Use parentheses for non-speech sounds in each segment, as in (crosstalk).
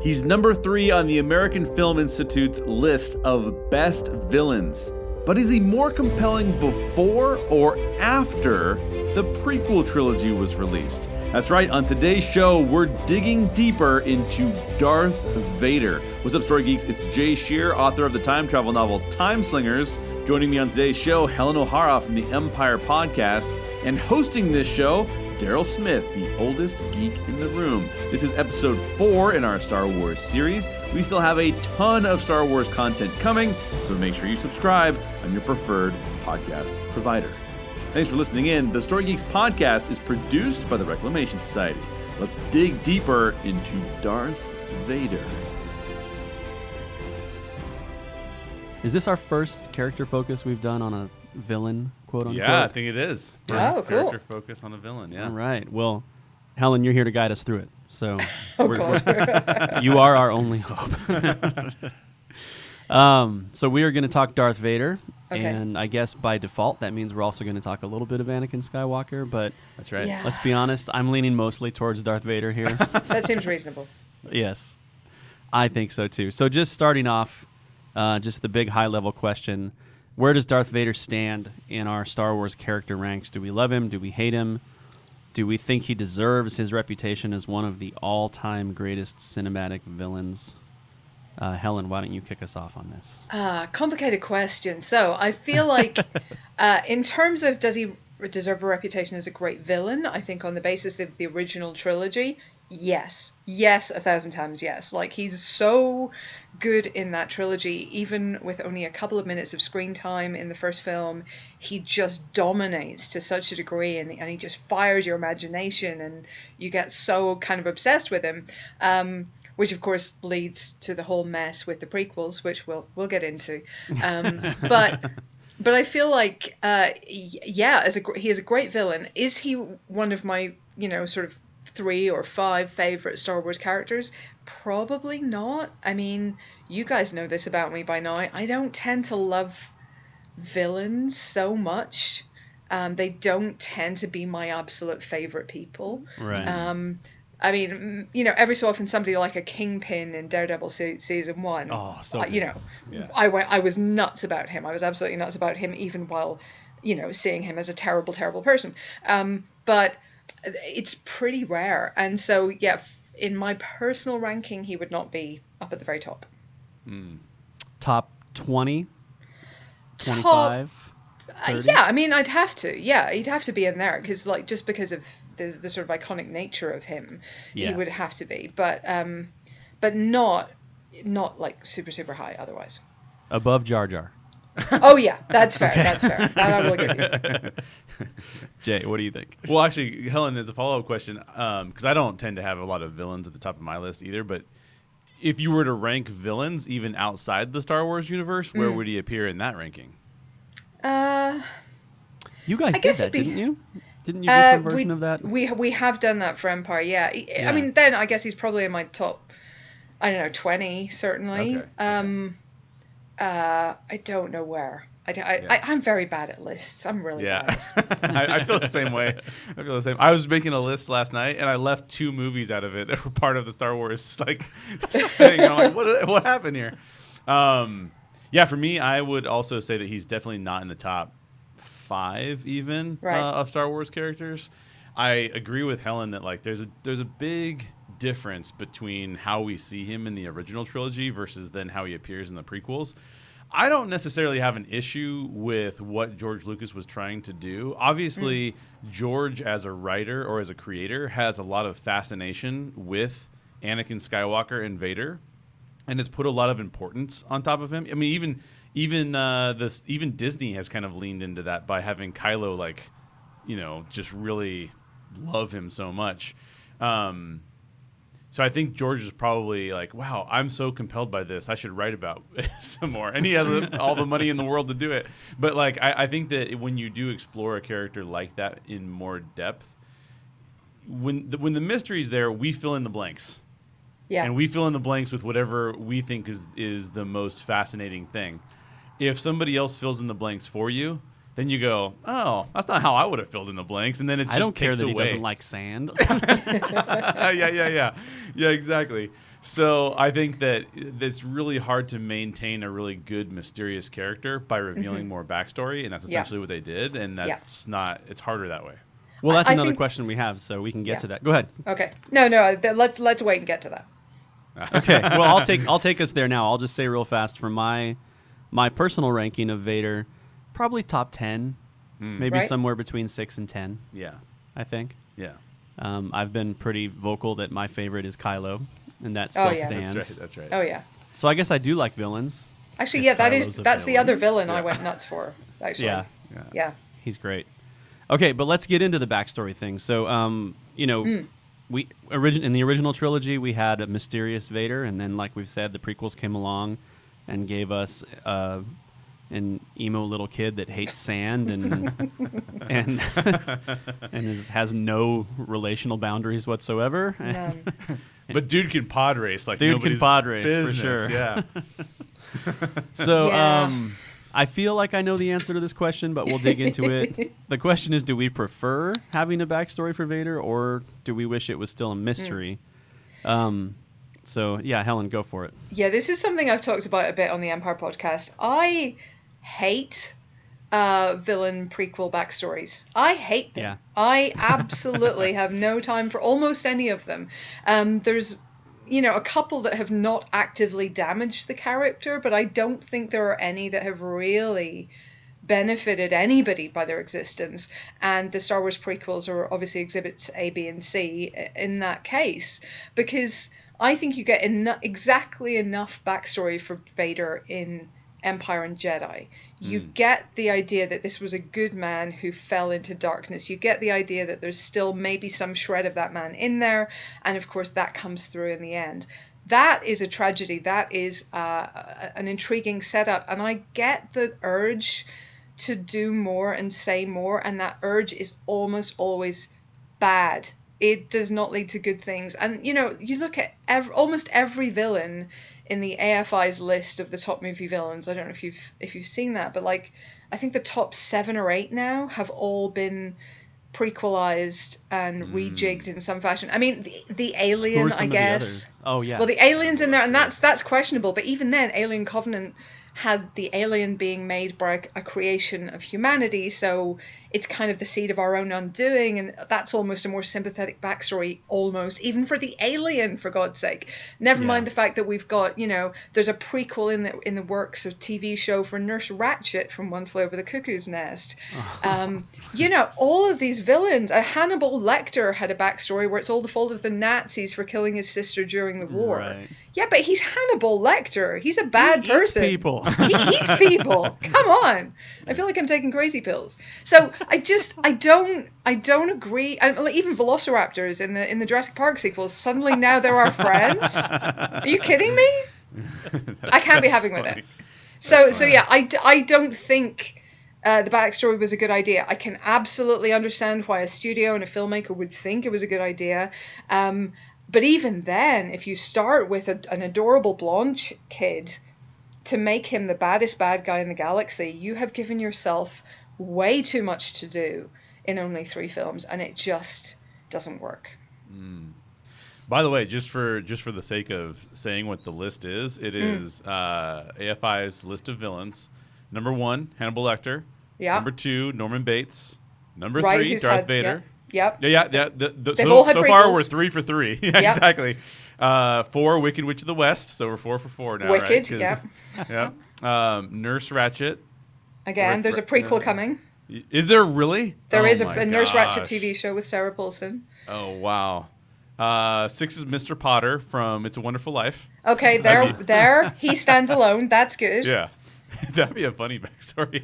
He's number three on the American Film Institute's list of best villains. But is he more compelling before or after the prequel trilogy was released? That's right, on today's show, we're digging deeper into Darth Vader. What's up, Story Geeks? It's Jay Shear, author of the time travel novel Time Slingers. Joining me on today's show, Helen O'Hara from the Empire Podcast, and hosting this show, Daryl Smith, the oldest geek in the room. This is episode four in our Star Wars series. We still have a ton of Star Wars content coming, so make sure you subscribe on your preferred podcast provider. Thanks for listening in. The Story Geeks podcast is produced by the Reclamation Society. Let's dig deeper into Darth Vader. Is this our first character focus we've done on a villain, quote unquote? Yeah, I think it is. First Oh, cool. character focus on a villain. Yeah. All right. Well, Helen, you're here to guide us through it. So (laughs) Oh, we're- we're- (laughs) (laughs) you are our only hope. um, so we are going to talk Darth Vader, Okay. and I guess by default that means we're also going to talk a little bit of Anakin Skywalker. But That's right. Yeah. let's be honest, I'm leaning mostly towards Darth Vader here. that seems reasonable. yes, I think so too. So just starting off, uh, just the big high level question: Where does Darth Vader stand in our Star Wars character ranks? Do we love him? Do we hate him? Do we think he deserves his reputation as one of the all time greatest cinematic villains? Uh, Helen, why don't you kick us off on this? Uh, complicated question. So I feel like, (laughs) uh, in terms of does he deserve a reputation as a great villain? I think on the basis of the original trilogy, yes, yes, a thousand times yes. Like he's so good in that trilogy, even with only a couple of minutes of screen time in the first film, he just dominates to such a degree, and, and he just fires your imagination, and you get so kind of obsessed with him. Um, which of course leads to the whole mess with the prequels, which we'll we'll get into. Um, (laughs) but but I feel like uh, yeah, as a he is a great villain. Is he one of my you know sort of three or five favorite Star Wars characters? Probably not. I mean, you guys know this about me by now. I don't tend to love villains so much. Um, they don't tend to be my absolute favorite people. Right. Um, I mean, you know, every so often somebody like a Kingpin in Daredevil season one. Oh, so uh, you know, Yeah. I went, I was nuts about him. I was absolutely nuts about him, even while, you know, seeing him as a terrible, terrible person. Um, but it's pretty rare, and so yeah, in my personal ranking, he would not be up at the very top. Top 20, Top 25? Uh, yeah, I mean, I'd have to. Yeah, he'd have to be in there because, like, just because of the, the sort of iconic nature of him, Yeah. he would have to be. But, um, but not, not like super super high. Otherwise. Above Jar Jar. Oh yeah, that's fair. That's fair. That I will give you. (laughs) Jay, what do you think? Well, actually, Helen, as a follow up question, because I don't tend to have a lot of villains at the top of my list either, but if you were to rank villains even outside the Star Wars universe, where would he appear in that ranking? Uh, You guys I did guess that, be- didn't you? Didn't you do uh, some version we, of that? We we have done that for Empire. Yeah. I- Yeah. I mean, then I guess he's probably in my top. I don't know, twenty certainly. Okay, okay. Uh, I don't know where. I, don't- I, Yeah. I I'm very bad at lists. I'm really Yeah, bad. (laughs) I, I feel the same way. I feel the same. I was making a list last night, and I left two movies out of it that were part of the Star Wars (laughs) like thing. I'm like, what? What happened here? Um, yeah, for me, I would also say that he's definitely not in the top five even Right. uh, of Star Wars characters. I agree with Helen that like there's a there's a big difference between how we see him in the original trilogy versus then how he appears in the prequels. I don't necessarily have an issue with what George Lucas was trying to do. Obviously, George as a writer or as a creator has a lot of fascination with Anakin Skywalker and Vader and has put a lot of importance on top of him. I mean, even even uh, this even Disney has kind of leaned into that by having Kylo like, you know, just really love him so much. Um, so I think George is probably like, wow, I'm so compelled by this. I should write about (laughs) some more. And he has all the money in the world to do it. But like, I, I think that when you do explore a character like that in more depth, when the, when the mystery's there, we fill in the blanks Yeah. and we fill in the blanks with whatever we think is is the most fascinating thing. If somebody else fills in the blanks for you, then you go, oh, that's not how I would have filled in the blanks, and then it just I don't care takes that he doesn't like sand. (laughs) (laughs) yeah, yeah, yeah, yeah, exactly. So I think that it's really hard to maintain a really good mysterious character by revealing more backstory, and that's Mm-hmm. Yeah. essentially what they did, and Yeah. that's not. It's harder that way. well, that's I another think- question we have, so we can get Yeah. to that. Go ahead. Okay. No, no. th- let's let's wait and get to that. (laughs) Okay. well, I'll take I'll take us there now. I'll just say real fast for my my personal ranking of Vader, probably top ten, maybe Right. somewhere between six and ten. Yeah, I think. yeah, Um, I've been pretty vocal that my favorite is Kylo, and that still Oh, yeah. stands. that's right. That's right. Oh yeah. So I guess I do like villains. Actually, yeah, that Kylo's is a that's the other villain I went nuts for. Actually. Yeah, Yeah. Yeah. he's great. Okay, but let's get into the backstory thing. So, um, you know, Hmm. we origin in the original trilogy we had a mysterious Vader, and then, like we've said, the prequels came along and gave us uh, an emo little kid that hates sand and (laughs) and (laughs) and is, has no relational boundaries whatsoever. None. (laughs) But dude can pod race like Dude can pod race, for sure. Yeah, So, Yeah. um, I feel like I know the answer to this question, but we'll dig into it. the question is do we prefer having a backstory for Vader, or do we wish it was still a mystery? Um, so, yeah, Helen, go for it. Yeah, this is something I've talked about a bit on the Empire podcast. I hate uh, villain prequel backstories. I hate them. Yeah. I absolutely have no time for almost any of them. Um, there's, you know, a couple that have not actively damaged the character, but I don't think there are any that have really benefited anybody by their existence. And the Star Wars prequels are obviously exhibits A, B, and C in that case, because I think you get eno- exactly enough backstory for Vader in Empire and Jedi. You get the idea that this was a good man who fell into darkness. You get the idea that there's still maybe some shred of that man in there, and of course that comes through in the end. That is a tragedy. That is uh, a- an intriguing setup, and I get the urge to do more and say more, and that urge is almost always bad. It does not lead to good things. And you know, you look at ev- almost every villain in the AFI's list of the top movie villains. I don't know if you've if you've seen that, but like I think the top seven or eight now have all been prequelized and rejigged in some fashion. I mean, the, the Alien, I guess. the? Oh, yeah. Well, the aliens in there, and that's that's questionable. But even then, Alien Covenant had the alien being made by a creation of humanity, so it's kind of the seed of our own undoing, and that's almost a more sympathetic backstory, almost even for the alien, for God's sake. Never Yeah. mind the fact that we've got, you know, there's a prequel in the in the works of TV show for Nurse Ratched from One Flew Over the Cuckoo's Nest. (laughs) Um, you know, all of these villains. Uh, Hannibal Lecter had a backstory where it's all the fault of the Nazis for killing his sister during the war. Right. Yeah, but he's Hannibal Lecter. He's a bad He eats person. people. (laughs) he eats people. Come on. I feel like I'm taking crazy pills. So I just I don't I don't agree. I, like, even Velociraptors in the in the Jurassic Park sequels suddenly now they're our friends. Are you kidding me? (laughs) I can't be having with it. So so yeah, I I don't think uh, the backstory was a good idea. I can absolutely understand why a studio and a filmmaker would think it was a good idea. Um, but even then, if you start with a, an adorable blonde kid to make him the baddest bad guy in the galaxy, you have given yourself way too much to do in only three films, and it just doesn't work. By the way, just for just for the sake of saying what the list is, it Mm. is uh, AFI's list of villains. Number one, Hannibal Lecter. Yeah. Number two, Norman Bates. Number Right, three, Darth had- Vader. Yep. Yeah, yeah, yeah. The, the, so so far, we're three for three. (laughs) yeah, Yep. exactly. Uh, four, Wicked Witch of the West. So we're four for four now, right? Wicked, 'Cause- yeah. (laughs) Um, Nurse Ratched. Again, Right, there's a prequel yeah. coming. Is there really? There Oh is a, a Nurse Ratched. TV show with Sarah Paulson. Oh wow. Uh, six is Mr. Potter from It's a Wonderful Life. Okay, there, (laughs) there, he (laughs) stands alone. That's good. Yeah. (laughs) That'd be a funny backstory.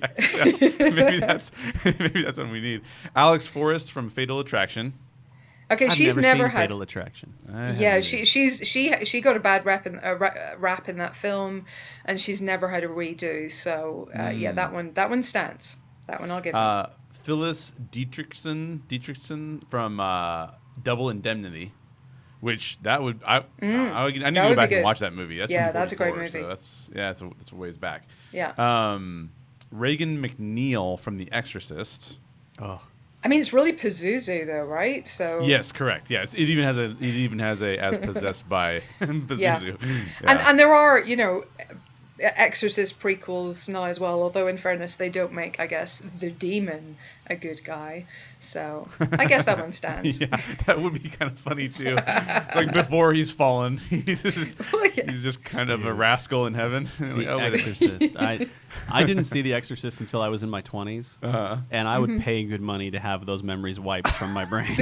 Maybe that's maybe that's what we need. Alex Forrest from Fatal Attraction. Okay, I've she's never, never, seen had. Fatal Attraction. I Yeah, she she's she she got a bad rap in a rap in that film, and she's never had a redo. So uh, yeah, that one that one stands. That one I'll give. you. Uh, Phyllis Dietrichson Dietrichson from uh, Double Indemnity, which that would I I, I, need Mm. That to go back and watch that movie. That's Yeah, that's a great 44, so movie. that's yeah, that's a, that's a ways back. yeah. Um, Regan MacNeil from The Exorcist. Oh, I mean, it's really Pazuzu though, right? So Yes, correct. Yes, it even has a it even has a as (laughs) possessed by (laughs) Pazuzu. Yeah. Yeah. and and there are you know exorcist prequels now as well although in fairness they don't make i guess the demon a good guy so i guess that one (laughs) stands yeah, that would be kind of funny too. (laughs) like before he's fallen, (laughs) he's just, Yeah. he's just kind of a rascal in heaven. The oh. Exorcist. I I didn't see The Exorcist until I was in my 20s, Uh-huh. and I would Mm-hmm. pay good money to have those memories wiped from my brain.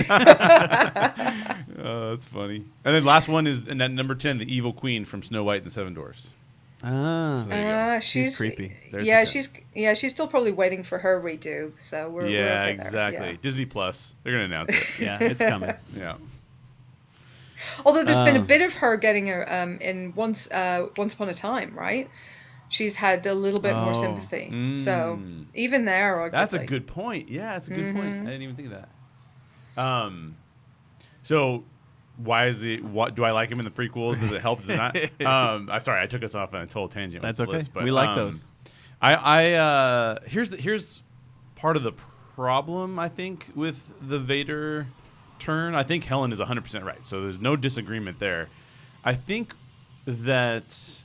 Oh, that's funny. And then last one is and then number ten, the evil queen from Snow White and the Seven Dwarfs. Ah, So there you go. uh, She's she's, creepy. There's yeah she's yeah she's still probably waiting for her redo so we're, we're yeah, okay there. exactly. Yeah. Disney Plus. They're gonna announce it. yeah, it's coming. (laughs) yeah. although there's been a Um, bit of her getting a um in once uh once upon a time right she's had a little bit more Oh. sympathy so Mm. even there That's a good point. Yeah, that's a good Mm-hmm. point. I didn't even think of that. Um, so why is it? What do I like him in the prequels? Does it help? Does it not? (laughs) um, I sorry, I took us off on a total tangent. That's okay. But, We like um, those. I, I uh, here's the, here's part of the problem I think with the Vader turn. I think Helen is 100 percent right. So there's no disagreement there. I think that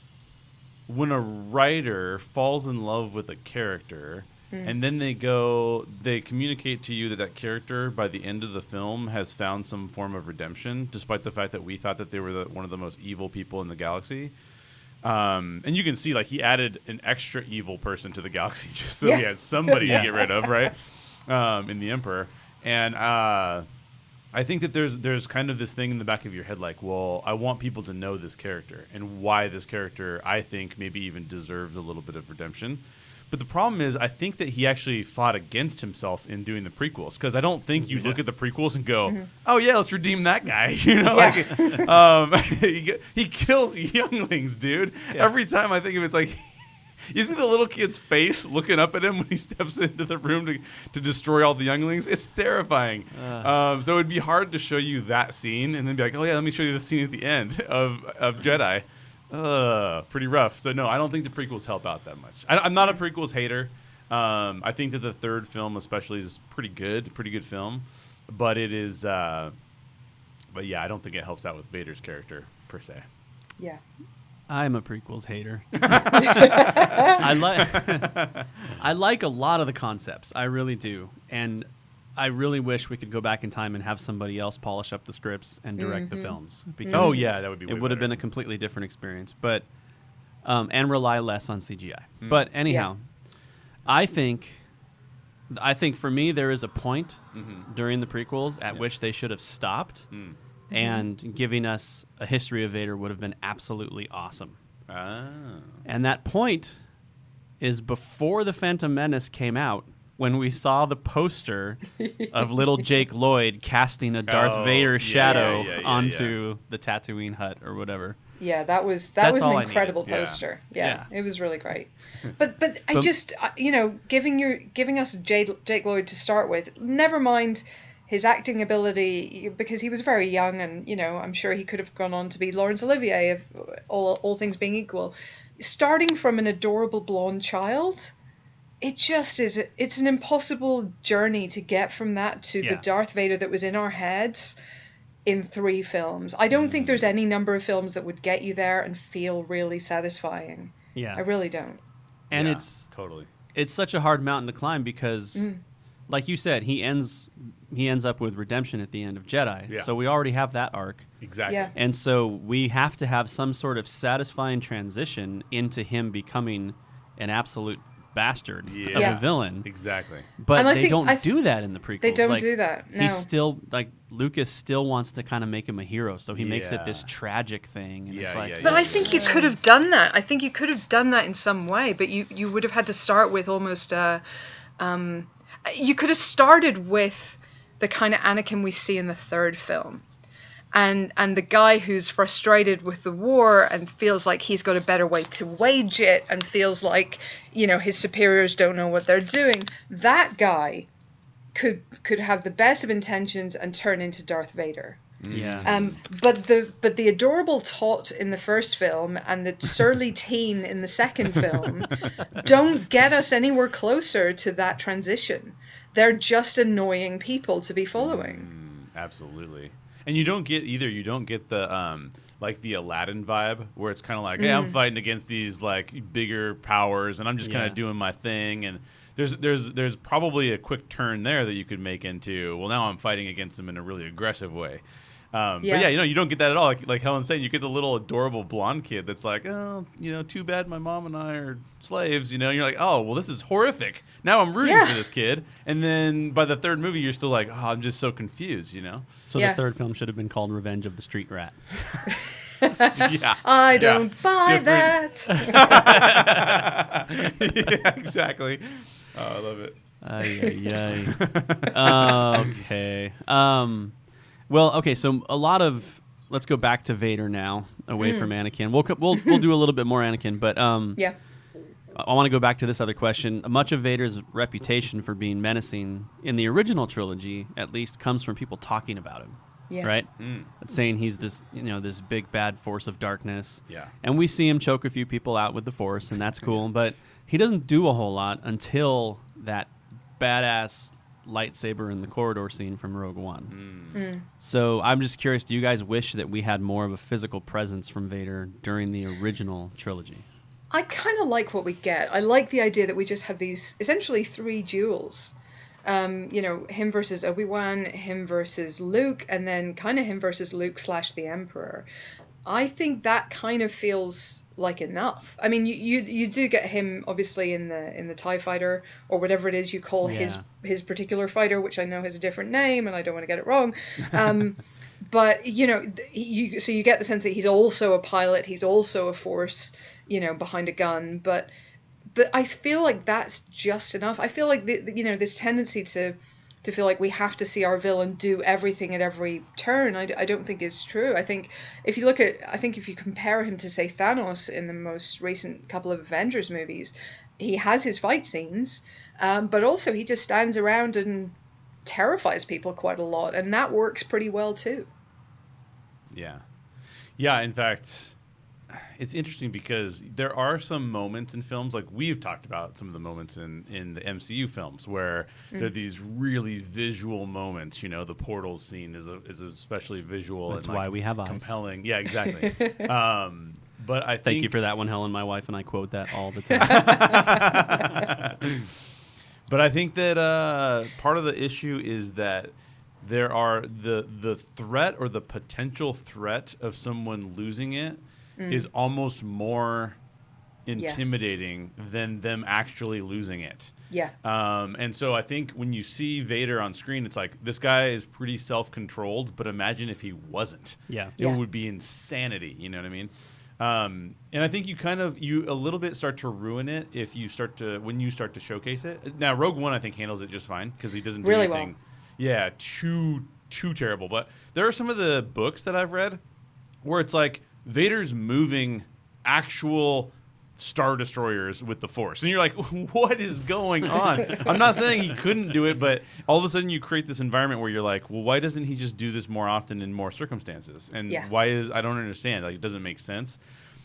when a writer falls in love with a character and then they go they communicate to you that that character by the end of the film has found some form of redemption despite the fact that we thought that they were the, one of the most evil people in the galaxy. Um, and you can see like he added an extra evil person to the galaxy (laughs) just so he had somebody Yeah. to get rid of right? Um, in the emperor. And uh, I think that there's there's kind of this thing in the back of your head like, well, I want people to know this character and why this character I think maybe even deserves a little bit of redemption. But the problem is, I think that he actually fought against himself in doing the prequels because I don't think you look at the prequels and go, "Oh yeah, let's redeem that guy." (laughs) You know, Yeah. like um, (laughs) he, he kills (laughs) younglings, dude. Every time I think of it, it's like you see the little kid's face looking up at him when he steps into the room to, to destroy all the younglings. It's terrifying. um, so it'd be hard to show you that scene and then be like, oh yeah, let me show you the scene at the end of, of Jedi. Uh, pretty rough. So no, I don't think the prequels help out that much. I, I'm not a prequels hater. Um, I think that the third film, especially, is pretty good, pretty good film, but it is. Uh, but yeah, I don't think it helps out with Vader's character per se. yeah I'm a prequels hater. (laughs) I like (laughs) I like a lot of the concepts. I really do. And I really wish we could go back in time and have somebody else polish up the scripts and direct the mm-hmm. films mm-hmm. because Oh yeah, that would be. it would have been a completely different experience. But um, and rely less on CGI. Hmm. But anyhow, I think I think for me there is a point mm-hmm. during the prequels at which they should have stopped, hmm. and giving us a history of Vader would have been absolutely awesome. Ah. And that point is before the Phantom Menace came out. When we saw the poster of little (laughs) Jake Lloyd casting a Darth Oh, Vader yeah, shadow yeah, yeah, onto the Tatooine hut or whatever. Yeah, that was that That's was an incredible needed, yeah. poster. Yeah, Yeah. it was really great. (laughs) But but I But- just uh, you know giving your giving us Jade, Jake Lloyd to start with. Never mind his acting ability because he was very young and you know I'm sure he could have gone on to be Laurence Olivier if all all things being equal. Starting from an adorable blonde child. It just is. It's an impossible journey to get from that to the Darth Vader that was in our heads in three films. I don't think there's any number of films that would get you there and feel really satisfying. Yeah. I really don't. and Yeah, it's totally. it's such a hard mountain to climb because Mm. like you said he ends he ends up with redemption at the end of jedi Yeah. so we already have that arc Exactly. Yeah. and so we have to have some sort of satisfying transition into him becoming an absolute bastard Yeah. of Yeah. a villain Exactly. but they think- don't I- do that in the prequels They don't Like, do that. No. he's still like lucas still wants to kind of make him a hero so he makes it this tragic thing and it's Yeah, like yeah, But yeah. I think you could have done that. I think you could have done that in some way, but you, you would have had to start with almost uh um you could have started with the kind of Anakin we see in the third film. And and the guy who's frustrated with the war and feels like he's got a better way to wage it and feels like, you know, his superiors don't know what they're doing. That guy could could have the best of intentions and turn into Darth Vader. Yeah. Um, but the but the adorable tot in the first film and the surly (laughs) teen in the second film don't get us anywhere closer to that transition. They're just annoying people to be following. Mm, absolutely. And you don't get either. You don't get the um like the Aladdin vibe where it's kind of like, hey, I'm fighting against these like bigger powers, and I'm just kind Yeah. of doing my thing. And there's there's there's probably a quick turn there that you could make into. Well, now I'm fighting against them in a really aggressive way. Um, Yeah. But yeah, you know, you don't get that at all. Like, like Helen's saying, you get the little adorable blonde kid that's like, oh, you know, too bad my mom and I are slaves. You know, and you're like, oh, well, this is horrific. Now I'm rooting Yeah. for this kid. And then by the third movie, you're still like, oh, I'm just so confused. You know? so Yeah. the third film should have been called Revenge of the Street Rat. (laughs) yeah. I don't buy Different. that. (laughs) yeah, exactly. Oh, I love it. Ay, ay, ay. (laughs) okay. Um, well, okay. So a lot of let's go back to Vader now, away from Anakin. We'll we'll we'll do a little bit more Anakin, but um, yeah. I want to go back to this other question. Much of Vader's reputation for being menacing in the original trilogy, at least, comes from people talking about him. Yeah. Right, saying he's this, you know, this big bad force of darkness. Yeah. and we see him choke a few people out with the force, and that's cool. (laughs) But he doesn't do a whole lot until that badass lightsaber in the corridor scene from Rogue One. So I'm just curious: Do you guys wish that we had more of a physical presence from Vader during the original trilogy? I kind of like what we get. I like the idea that we just have these essentially three duels. Um, you know, him versus Obi Wan, him versus Luke, and then kind of him versus Luke slash the Emperor. I think that kind of feels like enough. I mean, you, you you do get him obviously in the in the Tie Fighter or whatever it is you call his Yeah. his particular fighter, which I know has a different name, and I don't want to get it wrong. Um, (laughs) but you know, you so you get the sense that he's also a pilot. He's also a force, you know, behind a gun. But but I feel like that's just enough. I feel like the- you know this tendency to to feel like we have to see our villain do everything at every turn. I, I don't think is true. I think if you look at, I think if you compare him to say Thanos in the most recent couple of Avengers movies, he has his fight scenes, um, but also he just stands around and terrifies people quite a lot, and that works pretty well too. Yeah. Yeah, in fact, it's interesting because there are some moments in films like we've talked about some of the moments in in the MCU films where Mm. there are these really visual moments, you know, the portals scene is a, is especially visual That's and why like, we have eyes. compelling. Yeah, exactly. (laughs) um but I think Thank you for that one, Helen. My wife and I quote that all the (laughs) time. (laughs) But I think that uh, part of the issue is that there are the the threat or the potential threat of someone losing it is almost more intimidating than them actually losing it. Yeah. Um, and so I think when you see Vader on screen, it's like this guy is pretty self controlled, but imagine if he wasn't. Yeah. It Yeah. would be insanity. You know what I mean? Um, and I think you kind of you a little bit start to ruin it if you start to when you start to showcase it. Now Rogue One I think handles it just fine because he doesn't do Really well. Yeah, too too terrible. But there are some of the books that I've read where it's like Vader's moving actual star destroyers with the force. And you're like (laughs) what is going on? (laughs) I'm not saying he couldn't do it but all of a sudden you create this environment where you're like well why doesn't he just do this more often in more circumstances? And Yeah. why is i don't understand. Like it doesn't make sense.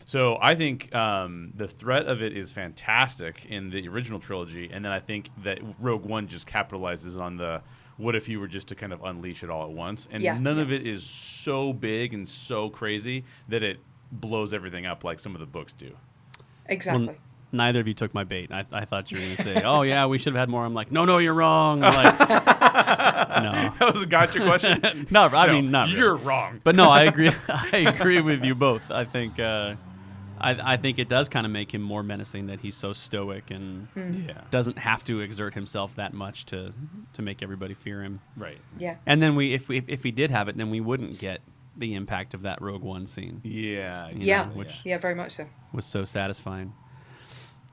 So i think um, the threat of it is fantastic in the original trilogy. And then i think that rogue one just capitalizes on the what if you were just to kind of unleash it all at once and Yeah. none of it is so big and so crazy that it blows everything up like some of the books do Exactly. Well, neither of you took my bait. I, I thought you were going to say, "Oh yeah, we should have had more." I'm like, "No, no, you're wrong." Like, (laughs) no, (laughs) that was a gotcha question (laughs) no. I No, mean, not really. you're wrong But no, I agree. I agree with you both. I think uh, I, I think it does kind of make him more menacing that he's so stoic and yeah doesn't have to exert himself that much to to make everybody fear him. right yeah. And then we, if we, if, if we did have it, then we wouldn't get the impact of that Rogue One scene. yeah Yeah. know, which Yeah, very much so. was so satisfying.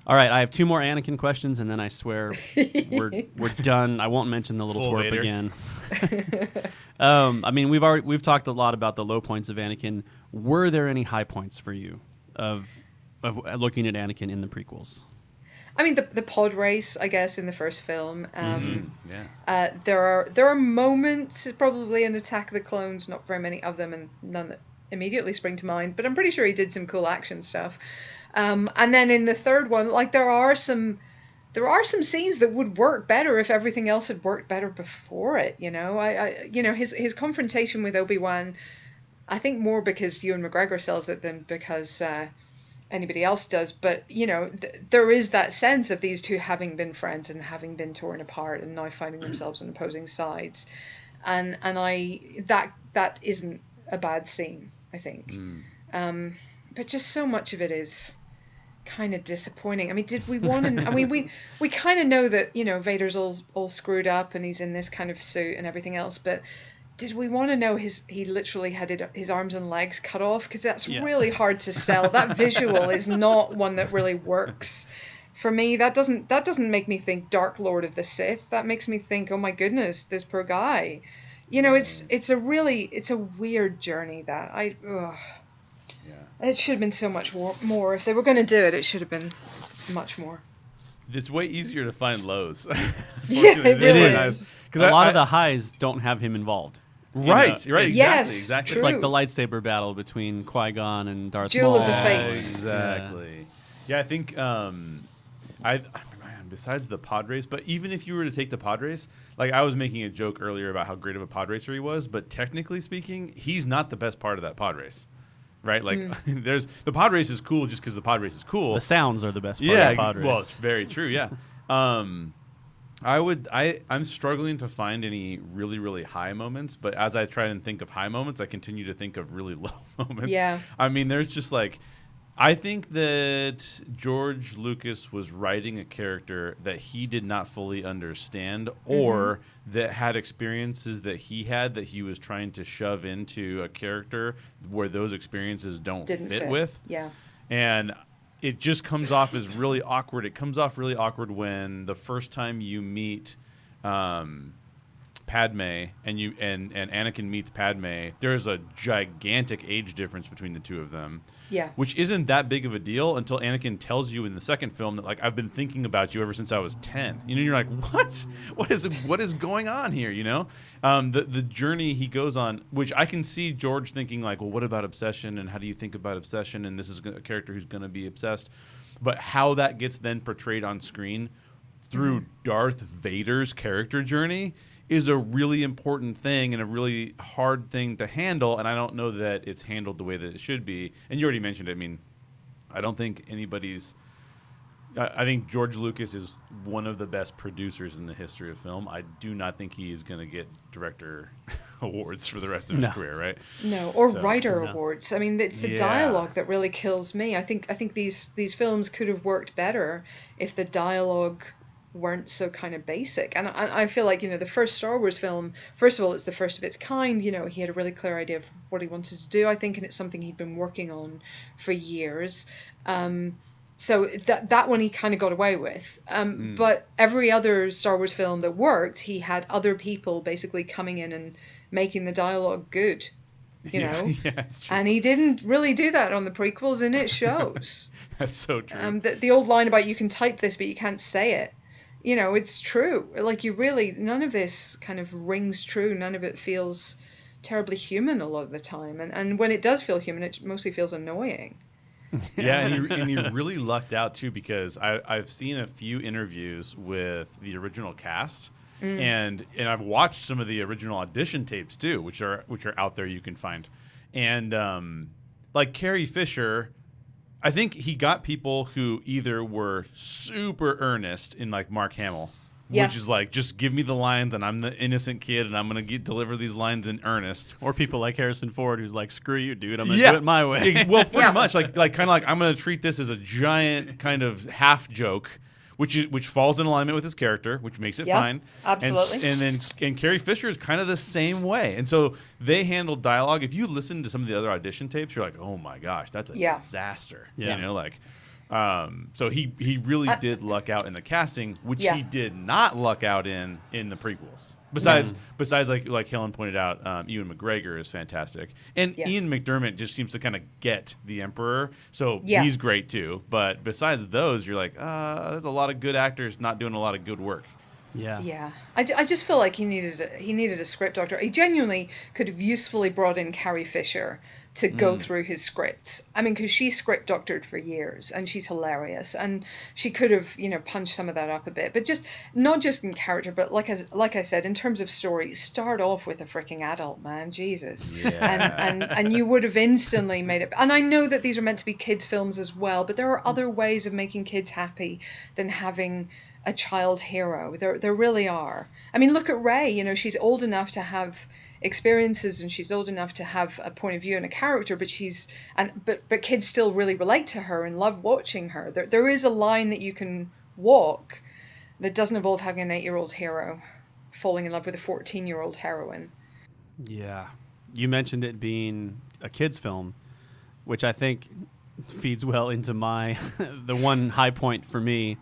All right, I have two more Anakin questions, and then I swear (laughs) we're we're done. I won't mention the little Full twerp Vader. again. (laughs) um, I mean, we've already we've talked a lot about the low points of Anakin. Were there any high points for you of of looking at Anakin in the prequels? I mean, the the pod race, I guess, in the first film. Um, Mm, yeah. uh, there are there are moments probably in Attack of the Clones, not very many of them, and none that immediately spring to mind. But I'm pretty sure he did some cool action stuff. Um, and then in the third one, like there are some there are some scenes that would work better if everything else had worked better before it. You know, I, I you know his his confrontation with Obi Wan, I think more because Ewan McGregor sells it than because. Uh, anybody else does but you know th- there is that sense of these two having been friends and having been torn apart and now finding themselves on opposing sides. And and i that that isn't a bad scene i think. Um but just so much of it is kind of disappointing. I mean did we want to i mean we we kind of know that you know vader's all all screwed up and he's in this kind of suit and everything else but did we want to know his he literally had it, his arms and legs cut off because that's Yeah. really hard to sell that (laughs) visual is not one that really works for me that doesn't that doesn't make me think dark lord of the sith that makes me think oh my goodness this poor guy you know it's mm. it's a really it's a weird journey that i ugh. Yeah. it should have been so much more, more if they were going to do it it should have been much more It's way easier to find lows. (laughs) (laughs) Yeah, it really is. Because a lot of the highs don't have him involved. You know, right, right, exactly, Yes, exactly. It's like the lightsaber battle between Qui Gon and Darth Duel Maul. of the Fates. Exactly. Yeah, I think um, I man, besides the pod race, but even if you were to take the pod race, like I was making a joke earlier about how great of a pod racer he was, but technically speaking, he's not the best part of that pod race. Right? Like (laughs) there's the pod race is cool just because the pod race is cool. The sounds are the best part yeah, of the pod well, it's very true. Yeah. (laughs) um, I would. I I'm struggling to find any really really high moments, but as I try and think of high moments, I continue to think of really (laughs) low moments. Yeah. I mean, there's just like. I think that George Lucas was writing a character that he did not fully understand or Mm-hmm. that had experiences that he had that he was trying to shove into a character where those experiences don't fit, fit with yeah and it just comes off as really awkward. It comes off really awkward when the first time you meet um, Padme and you and and Anakin meets Padme. There's a gigantic age difference between the two of them. Yeah. which isn't that big of a deal until Anakin tells you in the second film that like I've been thinking about you ever since I was ten. You know, you're like, (laughs) what? What is what is going on here? You know, um, the the journey he goes on, which I can see George thinking like, well, what about obsession and how do you think about obsession? And this is a character who's going to be obsessed, but how that gets then portrayed on screen through Darth Vader's character journey is a really important thing and a really hard thing to handle. And I don't know that it's handled the way that it should be. And you already mentioned it. I mean, I don't think anybody's. I I think George Lucas is one of the best producers in the history of film. I do not think he is going to get director (laughs) awards for the rest of his No. career, right? No, or So, writer no. awards. I mean, it's the Yeah. dialogue that really kills me. I think I think these these films could have worked better if the dialogue weren't so kind of basic. And I, I feel like you know the first Star Wars film. First of all, it's the first of its kind. You know, he had a really clear idea of what he wanted to do. I think, and it's something he'd been working on for years. Um, so that that one he kind of got away with. Um, But every other Star Wars film that worked, he had other people basically coming in and making the dialogue good. You yeah, know, (laughs) yeah, and he didn't really do that on the prequels, and it shows. (laughs) That's so true. um, the, the old line about you can type this, but you can't say it. You know, it's true. Like you really, none of this kind of rings true. None of it feels terribly human a lot of the time, and and when it does feel human, it mostly feels annoying. (laughs) yeah, and you, and you really lucked out too because I, I've seen a few interviews with the original cast, and and I've watched some of the original audition tapes too, which are which are out there you can find, and um, like Carrie Fisher. I think he got people who either were super earnest in like Mark Hamill, Yeah. which is like just give me the lines and I'm the innocent kid and I'm gonna get, deliver these lines in earnest. Or people like Harrison Ford, who's like, "Screw you, dude! I'm gonna do it my way." Well, pretty Yeah. much like like kind of like I'm going to treat this as a giant kind of half joke, which is which falls in alignment with his character, which makes it Yeah, fine. absolutely. And, and then and Carrie Fisher is kind of the same way, and so they handled dialogue. If you listen to some of the other audition tapes, you're like, oh my gosh, that's a Yeah. disaster. Yeah. You know, like. Um, so he he really did luck out in the casting, which Yeah. he did not luck out in in the prequels. Besides, besides like like Helen pointed out, um, Ewan McGregor is fantastic, and Yeah. Ian McDiarmid just seems to kind of get the Emperor, so Yeah. he's great too. But besides those, you're like, uh, there's a lot of good actors not doing a lot of good work. Yeah. Yeah, I, I just feel like he needed a, he needed a script doctor. He genuinely could have usefully brought in Carrie Fisher to go mm. through his scripts. I mean, because she script doctored for years and she's hilarious, and she could have you know punched some of that up a bit. But just not just in character, but like as like I said, in terms of story, start off with a freaking adult man, Jesus, and and and you would have instantly made it. And I know that these are meant to be kids films as well, but there are other ways of making kids happy than having a child hero. There, there really are. I mean, look at Rey. You know, she's old enough to have experiences, and she's old enough to have a point of view and a character. But she's and but but kids still really relate to her and love watching her. There, there is a line that you can walk that doesn't involve having an eight-year-old hero falling in love with a fourteen-year-old heroine. Yeah. You mentioned it being a kids film, which I think feeds well into my (laughs) the one high point for me.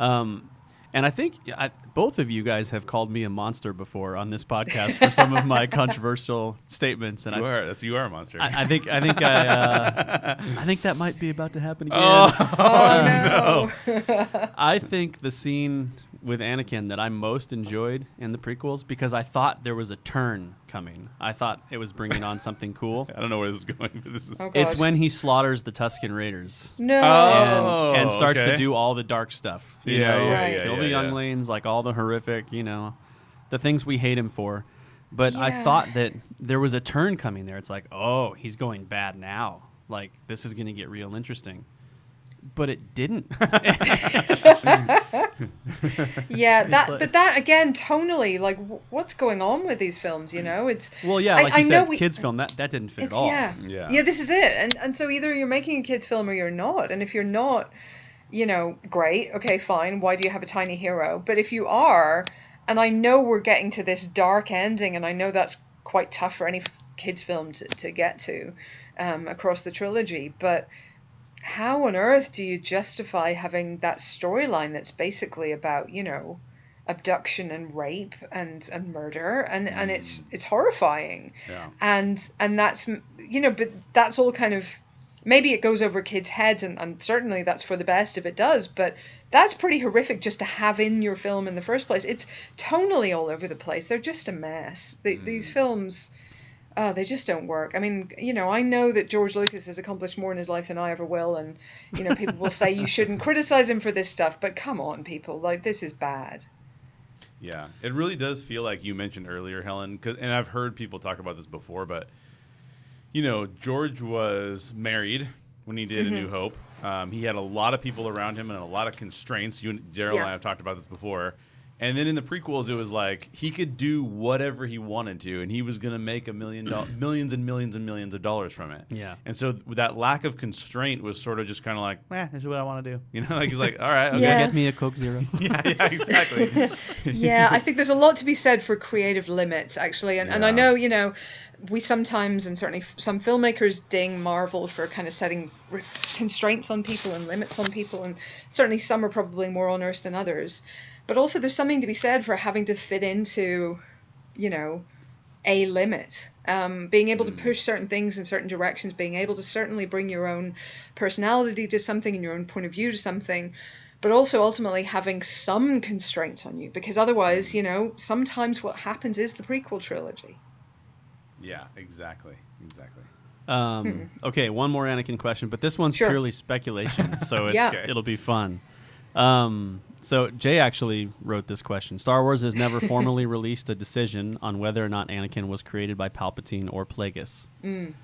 Um, and I think I, both of you guys have called me a monster before on this podcast for some of my (laughs) controversial statements, and You I, are that's you are a monster. I, I think I think I, uh, (laughs) I think that might be about to happen again. (laughs) Oh, no! I think the scene with Anakin that I most enjoyed in the prequels because I thought there was a turn coming. I thought it was bringing on something cool. I don't know where this is going, but this is Oh, It's when he slaughters the Tusken Raiders no. and, Oh, and starts okay. to do all the dark stuff. You Yeah, know, yeah, Right. yeah, kill yeah, the yeah. younglings, like all the horrific, you know, the things we hate him for. But I thought that there was a turn coming there. It's like, oh, he's going bad now. Like this is going to get real interesting. But it didn't. (laughs) Yeah, (laughs) that like- but that again tonally, like w- what's going on with these films? You know, it's well, yeah, I- like I you know said, we- kids film that that didn't fit at all. yeah, Yeah. yeah. This is it, and and so either you're making a kids film or you're not, and if you're not, you know, great, okay, fine. Why do you have a tiny hero? But if you are, and I know we're getting to this dark ending, and I know that's quite tough for any f- kids film to to get to, um, across the trilogy, but how on earth do you justify having that storyline that's basically about you know abduction and rape and, and murder and, and it's it's horrifying yeah. and and that's you know but that's all kind of maybe it goes over kids heads and, and certainly that's for the best if it does but that's pretty horrific just to have in your film in the first place. It's tonally all over the place. They're just a mess. The, hmm. these films oh they just don't work. I mean you know i know that george lucas has accomplished more in his life than i ever will and you know people will say you shouldn't (laughs) criticize him for this stuff but come on people. Like this is bad. Yeah, it really does feel like you mentioned earlier, Helen, 'cause- and I've heard people talk about this before, but you know, George was married when he did A Mm-hmm. New Hope. Um, he had a lot of people around him and a lot of constraints. You, and Daryl, and I have talked about this before. And then in the prequels, it was like he could do whatever he wanted to, and he was going to make a million dollars, (clears throat) millions and millions and millions of dollars from it. Yeah. And so th- that lack of constraint was sort of just kind of like, eh, this is what I want to do. You know, (laughs) like he's like, all right, okay. Yeah. Get me a Coke Zero. (laughs) yeah, yeah, exactly. (laughs) yeah, I think there's a lot to be said for creative limits, actually. And, and I know, you know, we sometimes, and certainly some filmmakers ding Marvel for kind of setting re- constraints on people and limits on people. And certainly some are probably more onerous than others. But also, there's something to be said for having to fit into, you know, a limit. Um, being able to push certain things in certain directions, being able to certainly bring your own personality to something and your own point of view to something, but also ultimately having some constraints on you. Because otherwise, you know, sometimes what happens is the prequel trilogy. Yeah, exactly, exactly. Um, Okay, one more Anakin question, but this one's Hmm. Sure. purely speculation, (laughs) so it's Yeah. Okay. it'll be fun. Um, so Jay actually wrote this question. Star Wars has never (laughs) formally released a decision on whether or not Anakin was created by Palpatine or Plagueis. Mm.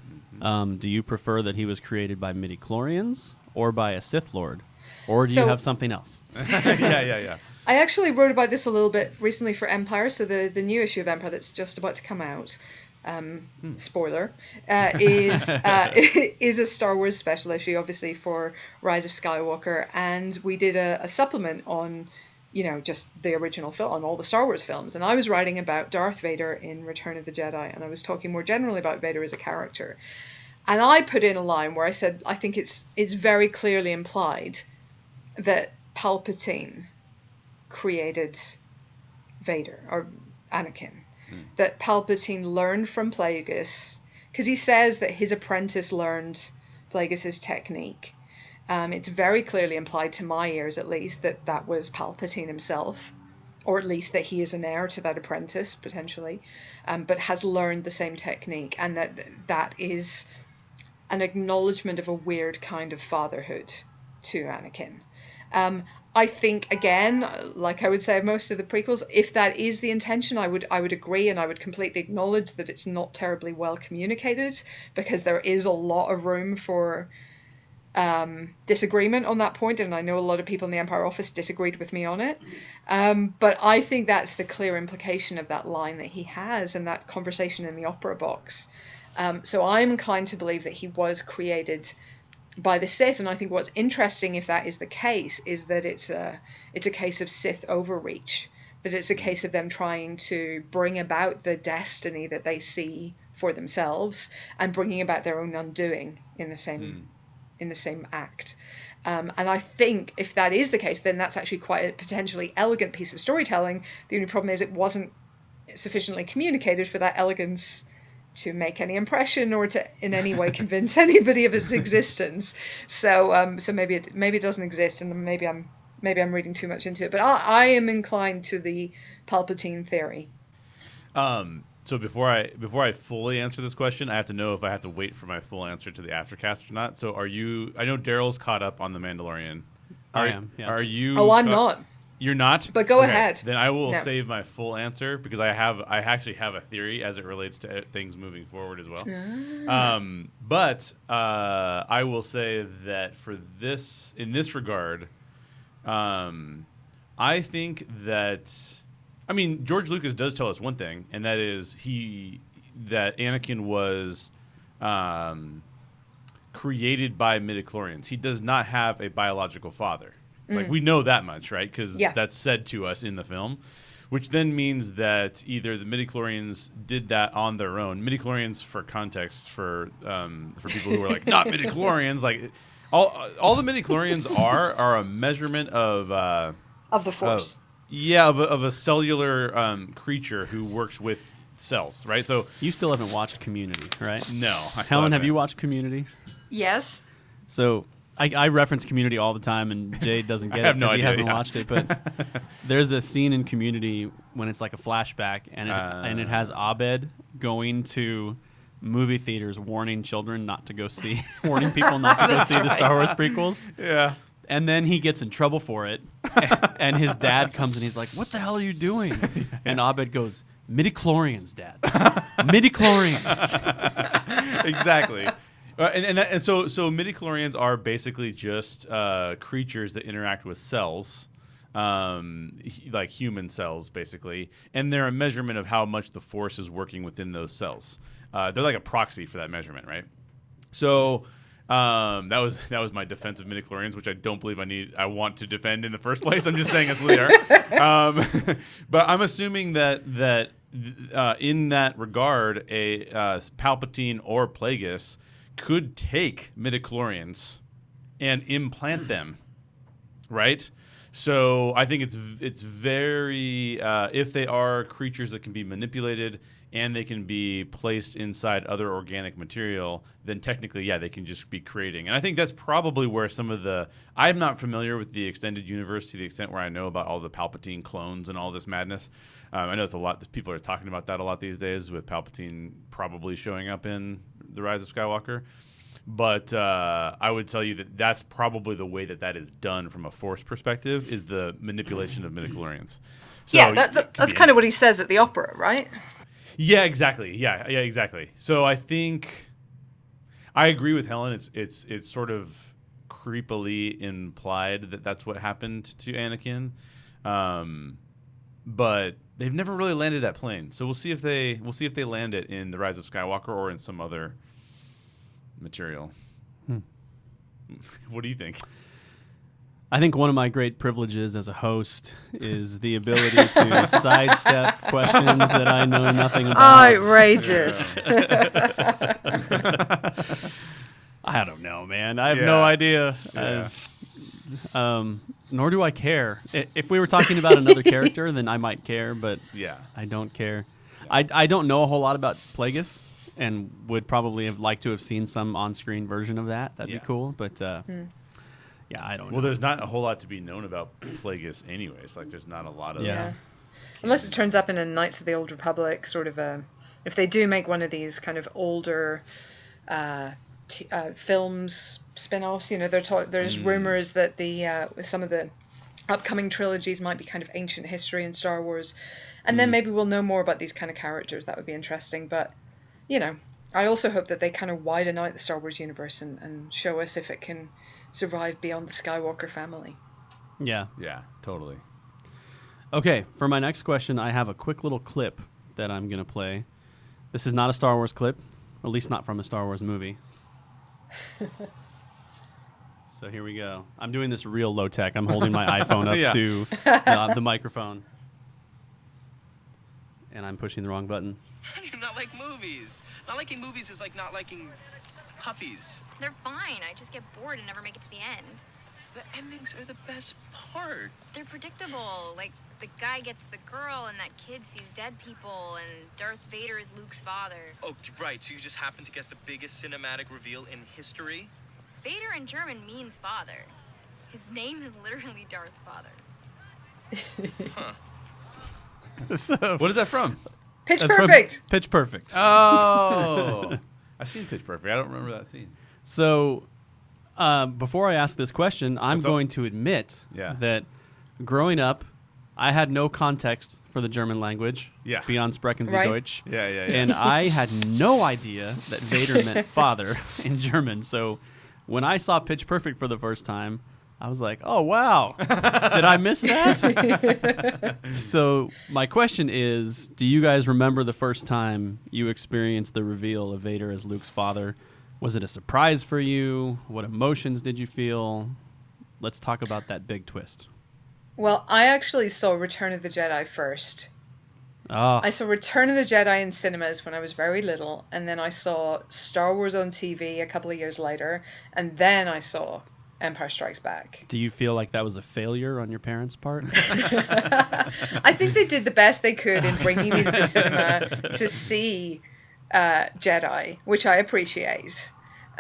Um, do you prefer that he was created by midi-chlorians or by a Sith Lord, or do you have something else? (laughs) yeah, yeah, yeah. I actually wrote about this a little bit recently for Empire, so the, the new issue of Empire that's just about to come out. Um, Spoiler uh, is (laughs) uh, (laughs) is a Star Wars special issue, obviously for Rise of Skywalker, and we did a, a supplement on, you know, just the original film on all the Star Wars films, and I was writing about Darth Vader in Return of the Jedi, and I was talking more generally about Vader as a character. And I put in a line where I said I think it's it's very clearly implied that Palpatine created Vader or Anakin. That Palpatine learned from Plagueis because he says that his apprentice learned Plagueis's technique. Um, it's very clearly implied to my ears, at least, that that was Palpatine himself, or at least that he is an heir to that apprentice potentially, um, but has learned the same technique, and that that is an acknowledgement of a weird kind of fatherhood to Anakin. Um, I think again, like I would say of most of the prequels, if that is the intention, I would I would agree and I would completely acknowledge that it's not terribly well communicated because there is a lot of room for um, disagreement on that point, and I know a lot of people in the Empire Office disagreed with me on it. Um, but I think that's the clear implication of that line that he has and that conversation in the opera box. Um, so I'm inclined to believe that he was created by the Sith, and I think what's interesting, if that is the case, is that it's a it's a case of Sith overreach. That it's a case of them trying to bring about the destiny that they see for themselves and bringing about their own undoing in the same in the same act. Um, and I think if that is the case, then that's actually quite a potentially elegant piece of storytelling. The only problem is it wasn't sufficiently communicated for that elegance to make any impression or to in any way convince (laughs) anybody of its (laughs) existence. So um, so maybe it maybe it doesn't exist, and maybe I'm maybe I'm reading too much into it. But I, I am inclined to the Palpatine theory. Um, so before I before I fully answer this question, I have to know if I have to wait for my full answer to the aftercast or not. So are you? I know Daryl's caught up on the Mandalorian. I Are, am, yeah. Are you? Oh, I'm caught- not. You're not. But go ahead. Then I will No. save my full answer because I have I actually have a theory as it relates to things moving forward as well. Ah. Um, but uh, I will say that for this in this regard, um, I think that I mean George Lucas does tell us one thing, and that is he that Anakin was um, created by midichlorians. He does not have a biological father. Like we know that much, right? Because Mm. Yeah. that's said to us in the film. Which then means that either the midichlorians did that on their own. Midichlorians, for context, for um, for people who are like not midichlorians, like all all the midichlorians are are a measurement of uh, Of the of Force. yeah of a, of a cellular um, creature who works with cells, right? So You still haven't watched Community, right? no, I Helen, have haven't. you watched Community? yes. So I, I reference Community all the time, and Jay (laughs) doesn't get it no because he hasn't yeah. watched it. But (laughs) there's a scene in Community when it's like a flashback, and it, Uh. and it has Abed going to movie theaters warning children not to go see, (laughs) warning people not to go see the. Star Wars prequels. Yeah. And then he gets in trouble for it, and his dad comes and he's like, "What the hell are you doing?" And Abed goes, "Midichlorians, Dad. Midichlorians." exactly. Uh, and and, that, and so so midichlorians are basically just uh, creatures that interact with cells, um, h- like human cells, basically, and they're a measurement of how much the force is working within those cells. Uh, they're like a proxy for that measurement, right? So um, that was that was my defense of midichlorians, which I don't believe I need. I want to defend in the first place. I'm just saying that's what they are. Um, (laughs) but I'm assuming that that uh, in that regard, a uh, Palpatine or Plagueis could take midichlorians and implant them right? So I think it's it's very uh, if they are creatures that can be manipulated and they can be placed inside other organic material, then technically, yeah, they can just be creating. And I think that's probably where some of the I'm not familiar with the extended universe to the extent where I know about all the Palpatine clones and all this madness. Um, I know it's a lot. People are talking about that a lot these days, with Palpatine probably showing up in the Rise of Skywalker. But uh, I would tell you that that's probably the way that that is done from a force perspective is the manipulation of midichlorians. So yeah, that, that, that's kind of what he says at the opera, right? Yeah, exactly. Yeah, yeah, exactly. So I think I agree with Helen. It's it's it's sort of creepily implied that that's what happened to Anakin, um, but they've never really landed that plane. So we'll see if they we'll see if they land it in the Rise of Skywalker or in some other material. Hmm. (laughs) What do you think? I think one of my great privileges as a host is the ability to (laughs) sidestep questions that I know nothing about. Outrageous. (laughs) I don't know, man. I have no idea. Yeah. I- um, nor do I care. If we were talking about another (laughs) character, then I might care, but Yeah. I don't care. I, I don't know a whole lot about Plagueis and would probably have liked to have seen some on-screen version of that. That'd Yeah. be cool, but uh, yeah, I don't know. Well, know. there's not a whole lot to be known about Plagueis, anyways. Like, there's not a lot of. Yeah. Yeah. Unless it turns up in a Knights of the Old Republic sort of a. If they do make one of these kind of older uh, t- uh, films spin offs, you know, they're ta- there's rumors that the uh, some of the upcoming trilogies might be kind of ancient history in Star Wars. And then maybe we'll know more about these kind of characters. That would be interesting. But, you know, I also hope that they kind of widen out the Star Wars universe and, and show us if it can survive beyond the Skywalker family. yeah. Yeah, totally. Okay, for my next question, I have a quick little clip that I'm going to play. This is not a Star Wars clip, at least not from a Star Wars movie. (laughs) so here we go. I'm doing this real low tech. I'm holding my iPhone up (laughs) Yeah. to uh, (laughs) the microphone. And I'm pushing the wrong button. How do you not like movies? Not liking movies is like not liking puppies. They're fine. I just get bored and never make it to the end. The endings are the best part. They're predictable. Like the guy gets the girl and that kid sees dead people and Darth Vader is Luke's father. Oh, right. So you just happened to guess the biggest cinematic reveal in history? Vader in German means father. His name is literally Darth Father. (laughs) so, What is that from? Pitch that's from perfect. Pitch Perfect. Oh, (laughs) I've seen Pitch Perfect. I don't remember that scene. So, uh, before I ask this question, I'm That's all- going to admit Yeah. that growing up, I had no context for the German language Yeah. beyond Sprechen Sie Right. Deutsch. Yeah, yeah, yeah. And I (laughs) had no idea that Vader meant (laughs) father in German. So when I saw Pitch Perfect for the first time, I was like, oh, wow. Did I miss that? (laughs) so my question is Do you guys remember the first time you experienced the reveal of Vader as Luke's father? Was it a surprise for you? What emotions did you feel? Let's talk about that big twist. Well, I actually saw Return of the Jedi first. Oh, I saw Return of the Jedi in cinemas when I was very little, and then I saw Star Wars on TV a couple of years later, and then I saw Empire Strikes Back. do you feel like that was a failure on your parents' part? (laughs) I think they did the best they could in bringing me to the cinema to see uh, Jedi, which I appreciate.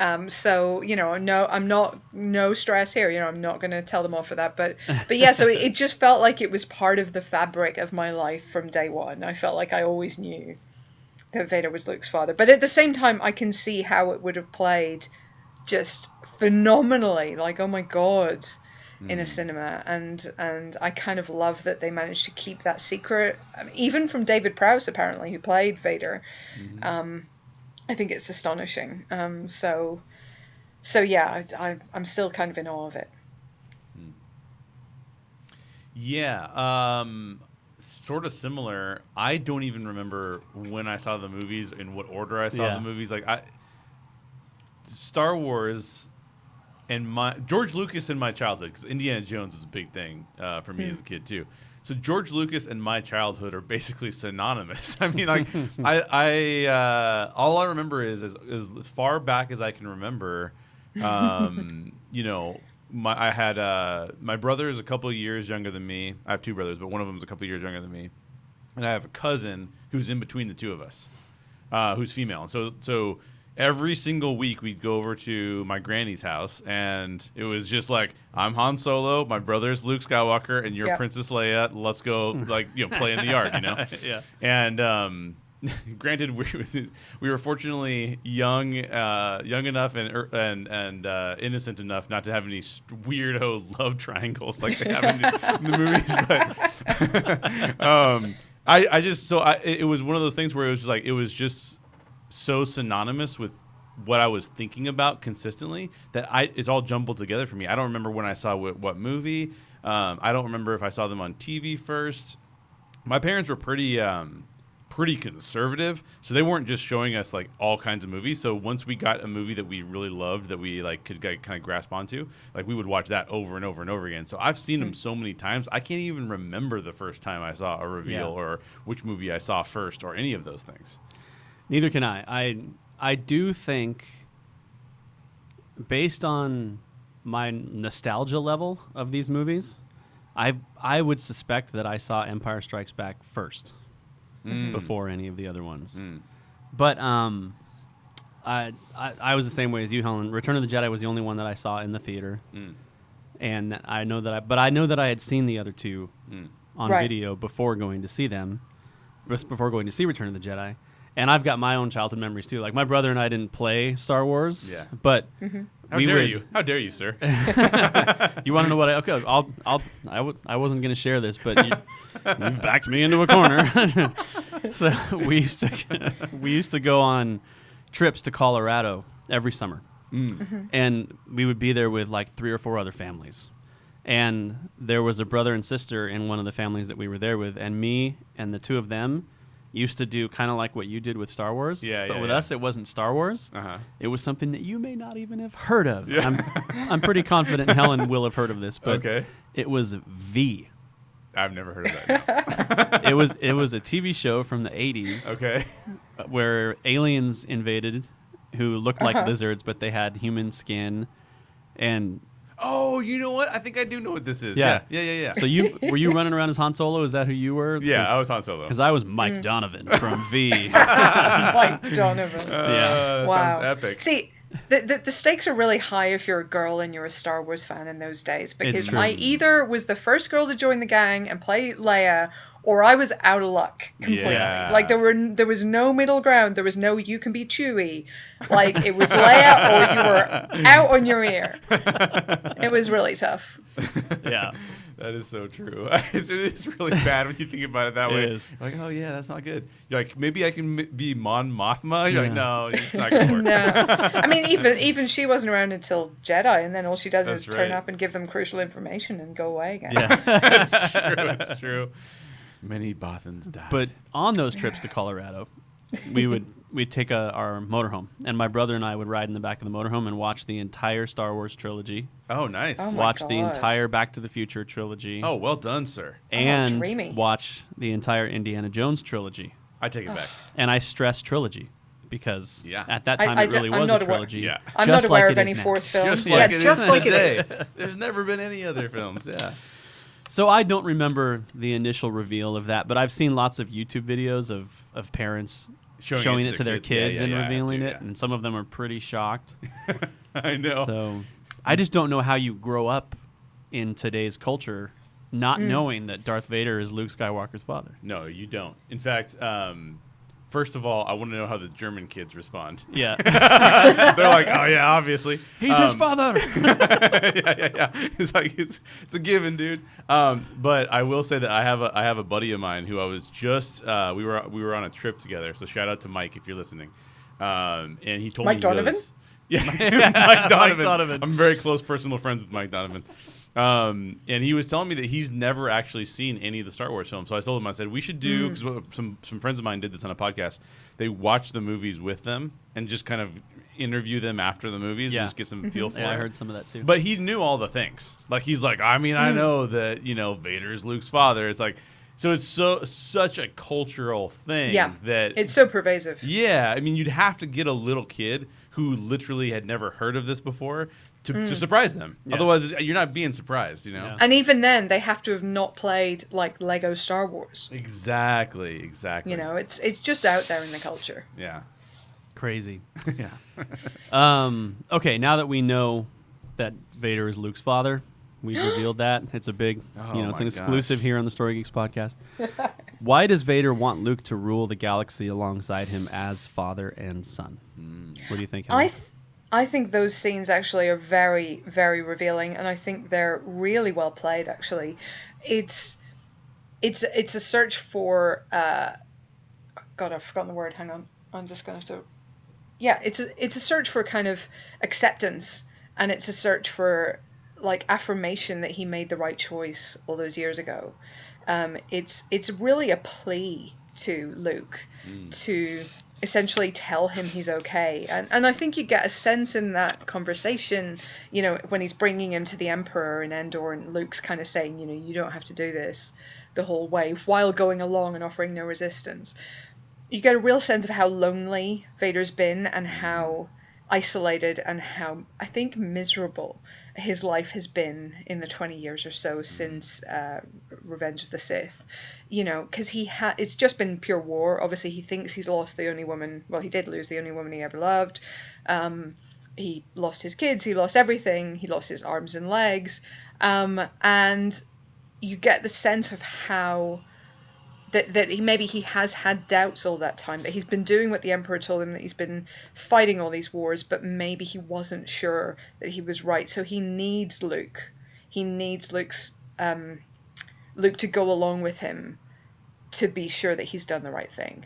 Um, so you know, no, I'm not no stress here. You know, I'm not going to tell them off for that. But but yeah, so it, it just felt like it was part of the fabric of my life from day one. I felt like I always knew that Vader was Luke's father. But at the same time, I can see how it would have played just phenomenally. Like, oh my god, in a cinema, and and I kind of love that they managed to keep that secret, even from David Prowse apparently, who played Vader. Um, I think it's astonishing. Um, so, so yeah, I, I, I'm still kind of in awe of it. Yeah, um, sort of similar. I don't even remember when I saw the movies, in what order I saw Yeah. the movies. Like I, Star Wars, and my George Lucas in my childhood, because Indiana Jones is a big thing uh, for me as a kid too. So George Lucas and my childhood are basically synonymous. (laughs) I mean, like (laughs) I, I uh, all I remember is, is as far back as I can remember. Um, (laughs) you know, my I had uh, my brother is a couple of years younger than me. I have two brothers, but one of them is a couple of years younger than me, and I have a cousin who's in between the two of us, uh, who's female. And so so every single week we'd go over to my granny's house, and it was just like I'm Han Solo, my brother's Luke Skywalker, and you're Yep. Princess Leia. Let's go like you know play in the yard, you know. (laughs) Yeah. And um, (laughs) granted, we we were fortunately young, uh, young enough and er, and and uh, innocent enough not to have any st- weirdo (laughs) love triangles like they have in the, in the movies. But um, I I just so I it it was one of those things where it was just like it was just so synonymous with what I was thinking about consistently that I it's all jumbled together for me. I don't remember when I saw what, what movie. Um, I don't remember if I saw them on TV first. My parents were pretty um, pretty conservative. So they weren't just showing us like all kinds of movies. So once we got a movie that we really loved that we like could kind of grasp onto, like we would watch that over and over and over again. So I've seen them so many times, I can't even remember the first time I saw a reveal Yeah. or which movie I saw first or any of those things. Neither can I. I I do think, based on my nostalgia level of these movies, I I would suspect that I saw Empire Strikes Back first mm. before any of the other ones. Mm. But um, I, I I was the same way as you, Helen. Return of the Jedi was the only one that I saw in the theater, mm. and I know that I but I know that I had seen the other two on Right. video before going to see them, just before going to see Return of the Jedi. And I've got my own childhood memories too. Like my brother and I didn't play Star Wars, Yeah. but mm-hmm. How we dare would, you? How dare you, sir? (laughs) you want to know what I? Okay, I'll. I'll. I, w- I wasn't going to share this, but you, (laughs) you've backed me into a corner. (laughs) so we used to we used to go on trips to Colorado every summer, mm. mm-hmm. and we would be there with like three or four other families. And there was a brother and sister in one of the families that we were there with, and me and the two of them used to do kind of like what you did with Star Wars. Yeah, but yeah, with yeah. us, it wasn't Star Wars. Uh-huh. It was something that you may not even have heard of. I'm, I'm pretty confident (laughs) Helen will have heard of this, but Okay. it was V. I've never heard of that. No. (laughs) It was it was a TV show from the 80s okay. (laughs) where aliens invaded who looked like lizards but they had human skin and Oh, you know what? I think I do know what this is. Yeah. Yeah, yeah, yeah. yeah. so you were you (laughs) running around as Han Solo? Is that who you were? yeah, I was Han Solo. because I was Mike Donovan (laughs) from V. Mike (laughs) Donovan. Uh, Yeah. that wow. sounds epic. See, the, the, the stakes are really high if you're a girl and you're a Star Wars fan in those days because. I either was the first girl to join the gang and play Leia or I was out of luck completely. Yeah. Like there were there was no middle ground. There was no you can be Chewie. Like it was Leia or you were out on your ear. (laughs) It was really tough. yeah. (laughs) That is so true. (laughs) it's, it is really bad when you think about it that It way. is. You're like, oh yeah, that's not good. You're like, maybe I can m- be Mon Mothma. You're like, no, it's not gonna work. No, I mean even even she wasn't around until Jedi, and then all she does That's is turn up and give them crucial information and go away again. Yeah. that's true. That's true. Many Bothans died. But on those trips to Colorado, we would we'd take a, our motorhome, and my brother and I would ride in the back of the motorhome and watch the entire Star Wars trilogy, oh, nice. Oh my watch the entire Back to the Future trilogy, oh, well done, sir. and dreamy. watch the entire Indiana Jones trilogy. I take it back. And I stress trilogy because Yeah. at that time I it really I'm was not a aware- trilogy. Yeah. I'm just not aware like of any now. fourth film. Just yeah, like it is just like today. it is. There's never been any other films. Yeah. So I don't remember the initial reveal of that, but I've seen lots of YouTube videos of, of parents Showing showing, it it to their kids. Yeah, kids yeah, and yeah, I revealing do, it, and some of them are pretty shocked. (laughs) I know. So I just don't know how you grow up in today's culture not knowing that Darth Vader is Luke Skywalker's father. No, you don't. In fact, um, first of all, I want to know how the German kids respond. Yeah. (laughs) They're like, oh yeah, obviously. He's his Um, father. (laughs) yeah, yeah, yeah. It's like it's it's a given, dude. Um, but I will say that I have a I have a buddy of mine who I was just uh, we were we were on a trip together. So shout out to Mike if you're listening. Um, and he told Mike me he Donovan? goes- (laughs) yeah, Mike Donovan. Donovan. I'm very close personal friends with Mike Donovan. Um, and he was telling me that he's never actually seen any of the Star Wars films. So I told him, I said, we should do, Hmm. because some, some friends of mine did this on a podcast. They watch the movies with them and just kind of interview them after the movies Yeah. and just get some feel for yeah, I heard some of that too. But he knew all the things. Like he's like, I mean, Hmm. I know that you know Vader's Luke's father. It's like, so it's so such a cultural thing Yeah, that It's so pervasive. yeah. I mean, you'd have to get a little kid who literally had never heard of this before to, Hmm. to surprise them. Yeah. Otherwise, you're not being surprised. You know. Yeah. And even then, they have to have not played like Lego Star Wars. Exactly. Exactly. You know, it's it's just out there in the culture. Yeah. Crazy. (laughs) yeah. (laughs) Um, okay, now that we know that Vader is Luke's father, we've (gasps) revealed that. It's a big, Oh you know, it's an exclusive gosh. here on the Story Geeks podcast. (laughs) Why does Vader want Luke to rule the galaxy alongside him as father and son? What do you think? I th- I think those scenes actually are very very revealing, and I think they're really well played. Actually, it's it's it's a search for. Uh, God, I've forgotten the word. Hang on, I'm just gonna have to. Yeah, it's a it's a search for kind of acceptance, and it's a search for like affirmation that he made the right choice all those years ago. Um, it's it's really a plea to Luke to essentially tell him he's okay. And and I think you get a sense in that conversation, you know, when he's bringing him to the Emperor in Endor, and Luke's kind of saying, you know, you don't have to do this the whole way while going along and offering no resistance. You get a real sense of how lonely Vader's been and how isolated and how I think miserable his life has been in the 20 years or so since uh, Revenge of the Sith. You know, because he ha- it's just been pure war. Obviously, he thinks he's lost the only woman. Well, he did lose the only woman he ever loved. Um, he lost his kids. He lost everything. He lost his arms and legs. Um, and you get the sense of how that that he maybe he has had doubts all that time that he's been doing what the emperor told him that he's been fighting all these wars but maybe he wasn't sure that he was right. So he needs Luke. He needs Luke's um, Luke to go along with him to be sure that he's done the right thing.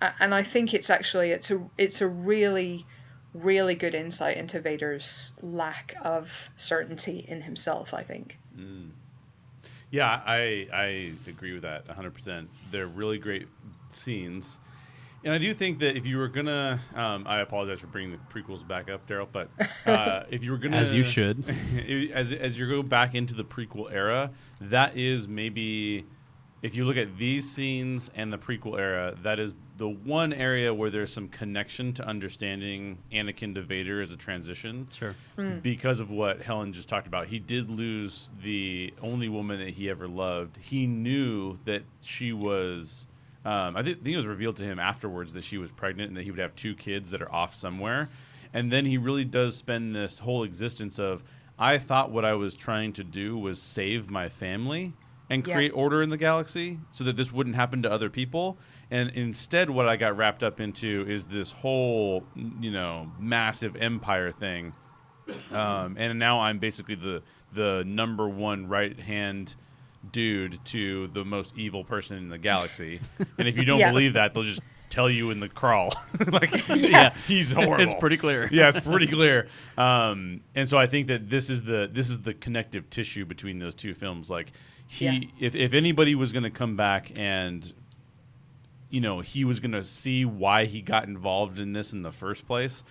And I think it's actually it's a it's a really really good insight into Vader's lack of certainty in himself I think Yeah, I I agree with that 100%. They're really great scenes. And I do think that if you were gonna, um, I apologize for bringing the prequels back up, Daryl. But uh, (laughs) if you were gonna, As you should. (laughs) as as you go back into the prequel era, that is maybe, if you look at these scenes and the prequel era, that is the one area where there's some connection to understanding Anakin to Vader as a transition Sure. because of what Helen just talked about. He did lose the only woman that he ever loved. He knew that she was. Um, I thi- think it was revealed to him afterwards that she was pregnant and that he would have two kids that are off somewhere. And then he really does spend this whole existence of I thought what I was trying to do was save my family and Yeah. create order in the galaxy so that this wouldn't happen to other people. And instead, what I got wrapped up into is this whole, you know, massive empire thing um, and now I'm basically the the number one right hand dude to the most evil person in the galaxy. and if you don't (laughs) Yeah. believe that, they'll just tell you in the crawl. (laughs) like, Yeah. he's horrible. It's pretty clear. yeah, it's pretty (laughs) clear. Um, and so I think that this is the this is the connective tissue between those two films. Like he, Yeah. if if anybody was going to come back and you know he was going to see why he got involved in this in the first place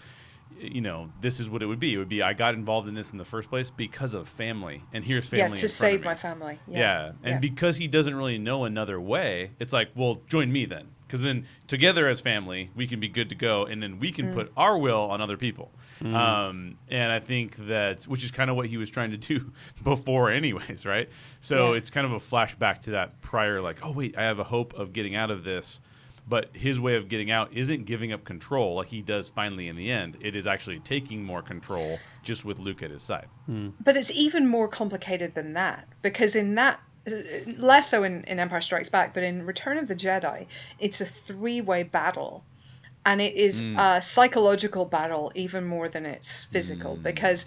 you know this is what it would be. It would be i got involved in this in the first place because of family and here's family yeah to save my family. Yeah, and yeah. because he doesn't really know another way it's like well join me then because then together as family we can be good to go and then we Mm. can put our will on other people. Um, and i think that which is kind of what he was trying to do (laughs) before anyways right? So Yeah. it's kind of a flashback to that prior like oh wait i have a hope of getting out of this but his way of getting out isn't giving up control like he does finally in the end. It is actually taking more control just with luke at his side. But it's even more complicated than that because in that less so in, in Empire Strikes Back, but in Return of the Jedi, it's a three-way battle, and it is hmm. a psychological battle even more than it's physical hmm. because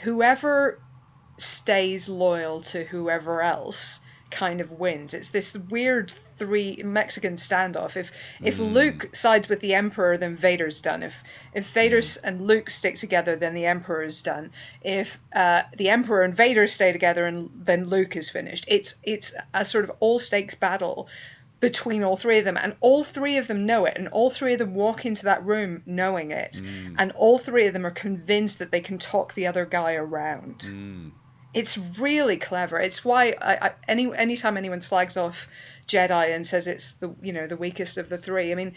whoever stays loyal to whoever else kind of wins. It's this weird three Mexican standoff. If if mm. Luke sides with the Emperor, then Vader's done. If if Vader's mm. and Luke stick together, then the Emperor's done. If uh, the Emperor and Vader stay together, and then Luke is finished. It's it's a sort of all stakes battle between all three of them and all three of them know it and all three of them walk into that room knowing it mm. and all three of them are convinced that they can talk the other guy around it's really clever. It's why I, I any anytime anyone slags off Jedi and says it's the you know the weakest of the three. I mean,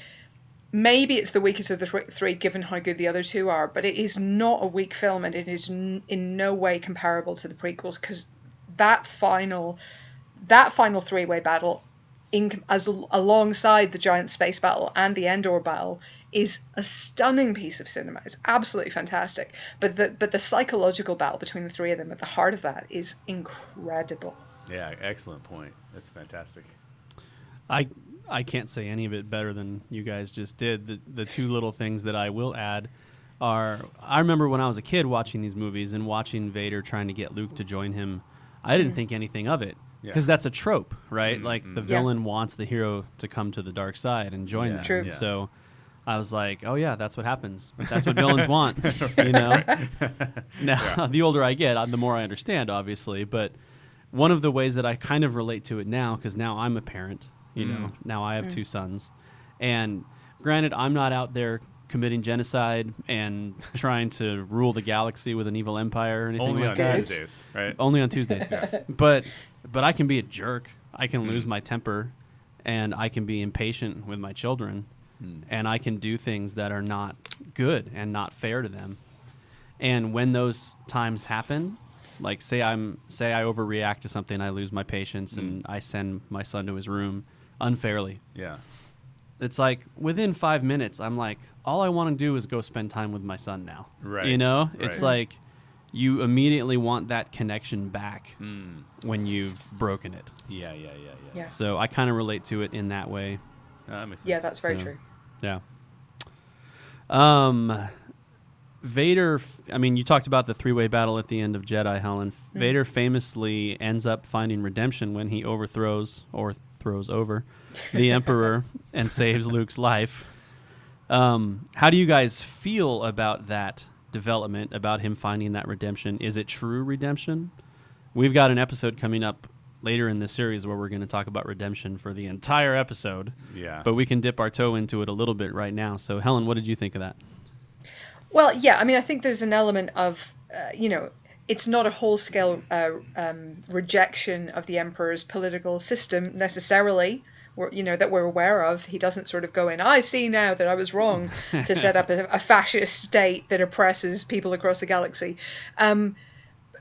maybe it's the weakest of the thr- three given how good the other two are, but it is not a weak film and it is n- in no way comparable to the prequels because that final that final three way battle in as alongside the giant space battle and the Endor battle is a stunning piece of cinema. It's absolutely fantastic. But the but the psychological battle between the three of them at the heart of that is incredible. yeah excellent point that's fantastic I I can't say any of it better than you guys just did. The the two little things that I will add are I remember when I was a kid watching these movies and watching Vader trying to get Luke to join him. I didn't think anything of it Yeah. because that's a trope, right? Mm-hmm. Like the mm-hmm. Yeah. villain wants the hero to come to the dark side and join Yeah, them. True. Yeah. So I was like, oh yeah, that's what happens. That's what villains want, (laughs) you know. (laughs) Now, the older I get, uh, the more I understand, obviously. But one of the ways that I kind of relate to it now, because now I'm a parent, You know, Mm. now I have two sons, and granted, I'm not out there committing genocide and trying to rule the galaxy with an evil empire or anything like that. Only like on that. Tuesdays, right? Only on Tuesdays. (laughs) but but I can be a jerk. I can Mm. lose my temper, and I can be impatient with my children, Mm. and I can do things that are not good and not fair to them. And when those times happen, like say I'm say I overreact to something, I lose my patience, and Mm. I send my son to his room unfairly. Yeah. It's like within five minutes, I'm like, all I want to do is go spend time with my son now. Right, You know, it's like you immediately want that connection back Mm. when you've broken it. Yeah, yeah, yeah, yeah. Yeah. So I kind of relate to it in that way. No, that makes sense. Yeah, that's very So- true. Yeah. Um, Vader. I mean, you talked about the three-way battle at the end of Jedi. Helen Vader famously ends up finding redemption when he overthrows or throws over the (laughs) Emperor and saves Luke's life. Um, how do you guys feel about that development? About him finding that redemption? Is it true redemption? We've got an episode coming up later in the series where we're going to talk about redemption for the entire episode Yeah. but we can dip our toe into it a little bit right now. So, Helen, what did you think of that? Well, yeah, I mean, I think there's an element of, uh, you know, it's not a whole scale uh, um, rejection of the emperor's political system necessarily. You know that we're aware of. He doesn't sort of go in. I see now that I was wrong to set up (laughs) a, a fascist state that oppresses people across the galaxy. Um,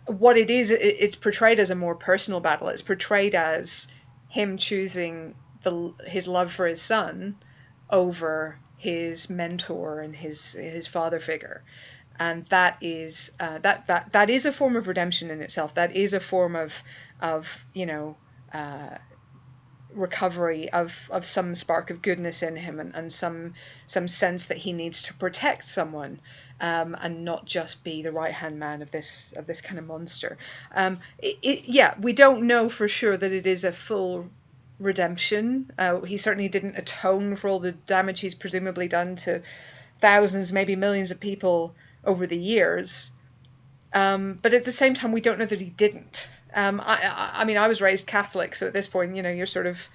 what it is, it, it's portrayed as a more personal battle. It's portrayed as him choosing the his love for his son over his mentor and his his father figure and that is uh, that that that is a form of redemption in itself that is a form of of you know uh, recovery of of some spark of goodness in him and, and some some sense that he needs to protect someone um, and not just be the right hand man of this of this kind of monster um, it, it, yeah we don't know for sure that it is a full redemption. Uh, he certainly didn't atone for all the damage he's presumably done to thousands, maybe millions of people over the years. Um, but at the same time, we don't know that he didn't. Um, I, I, I mean, I was raised Catholic, so at this point, you know, you're sort of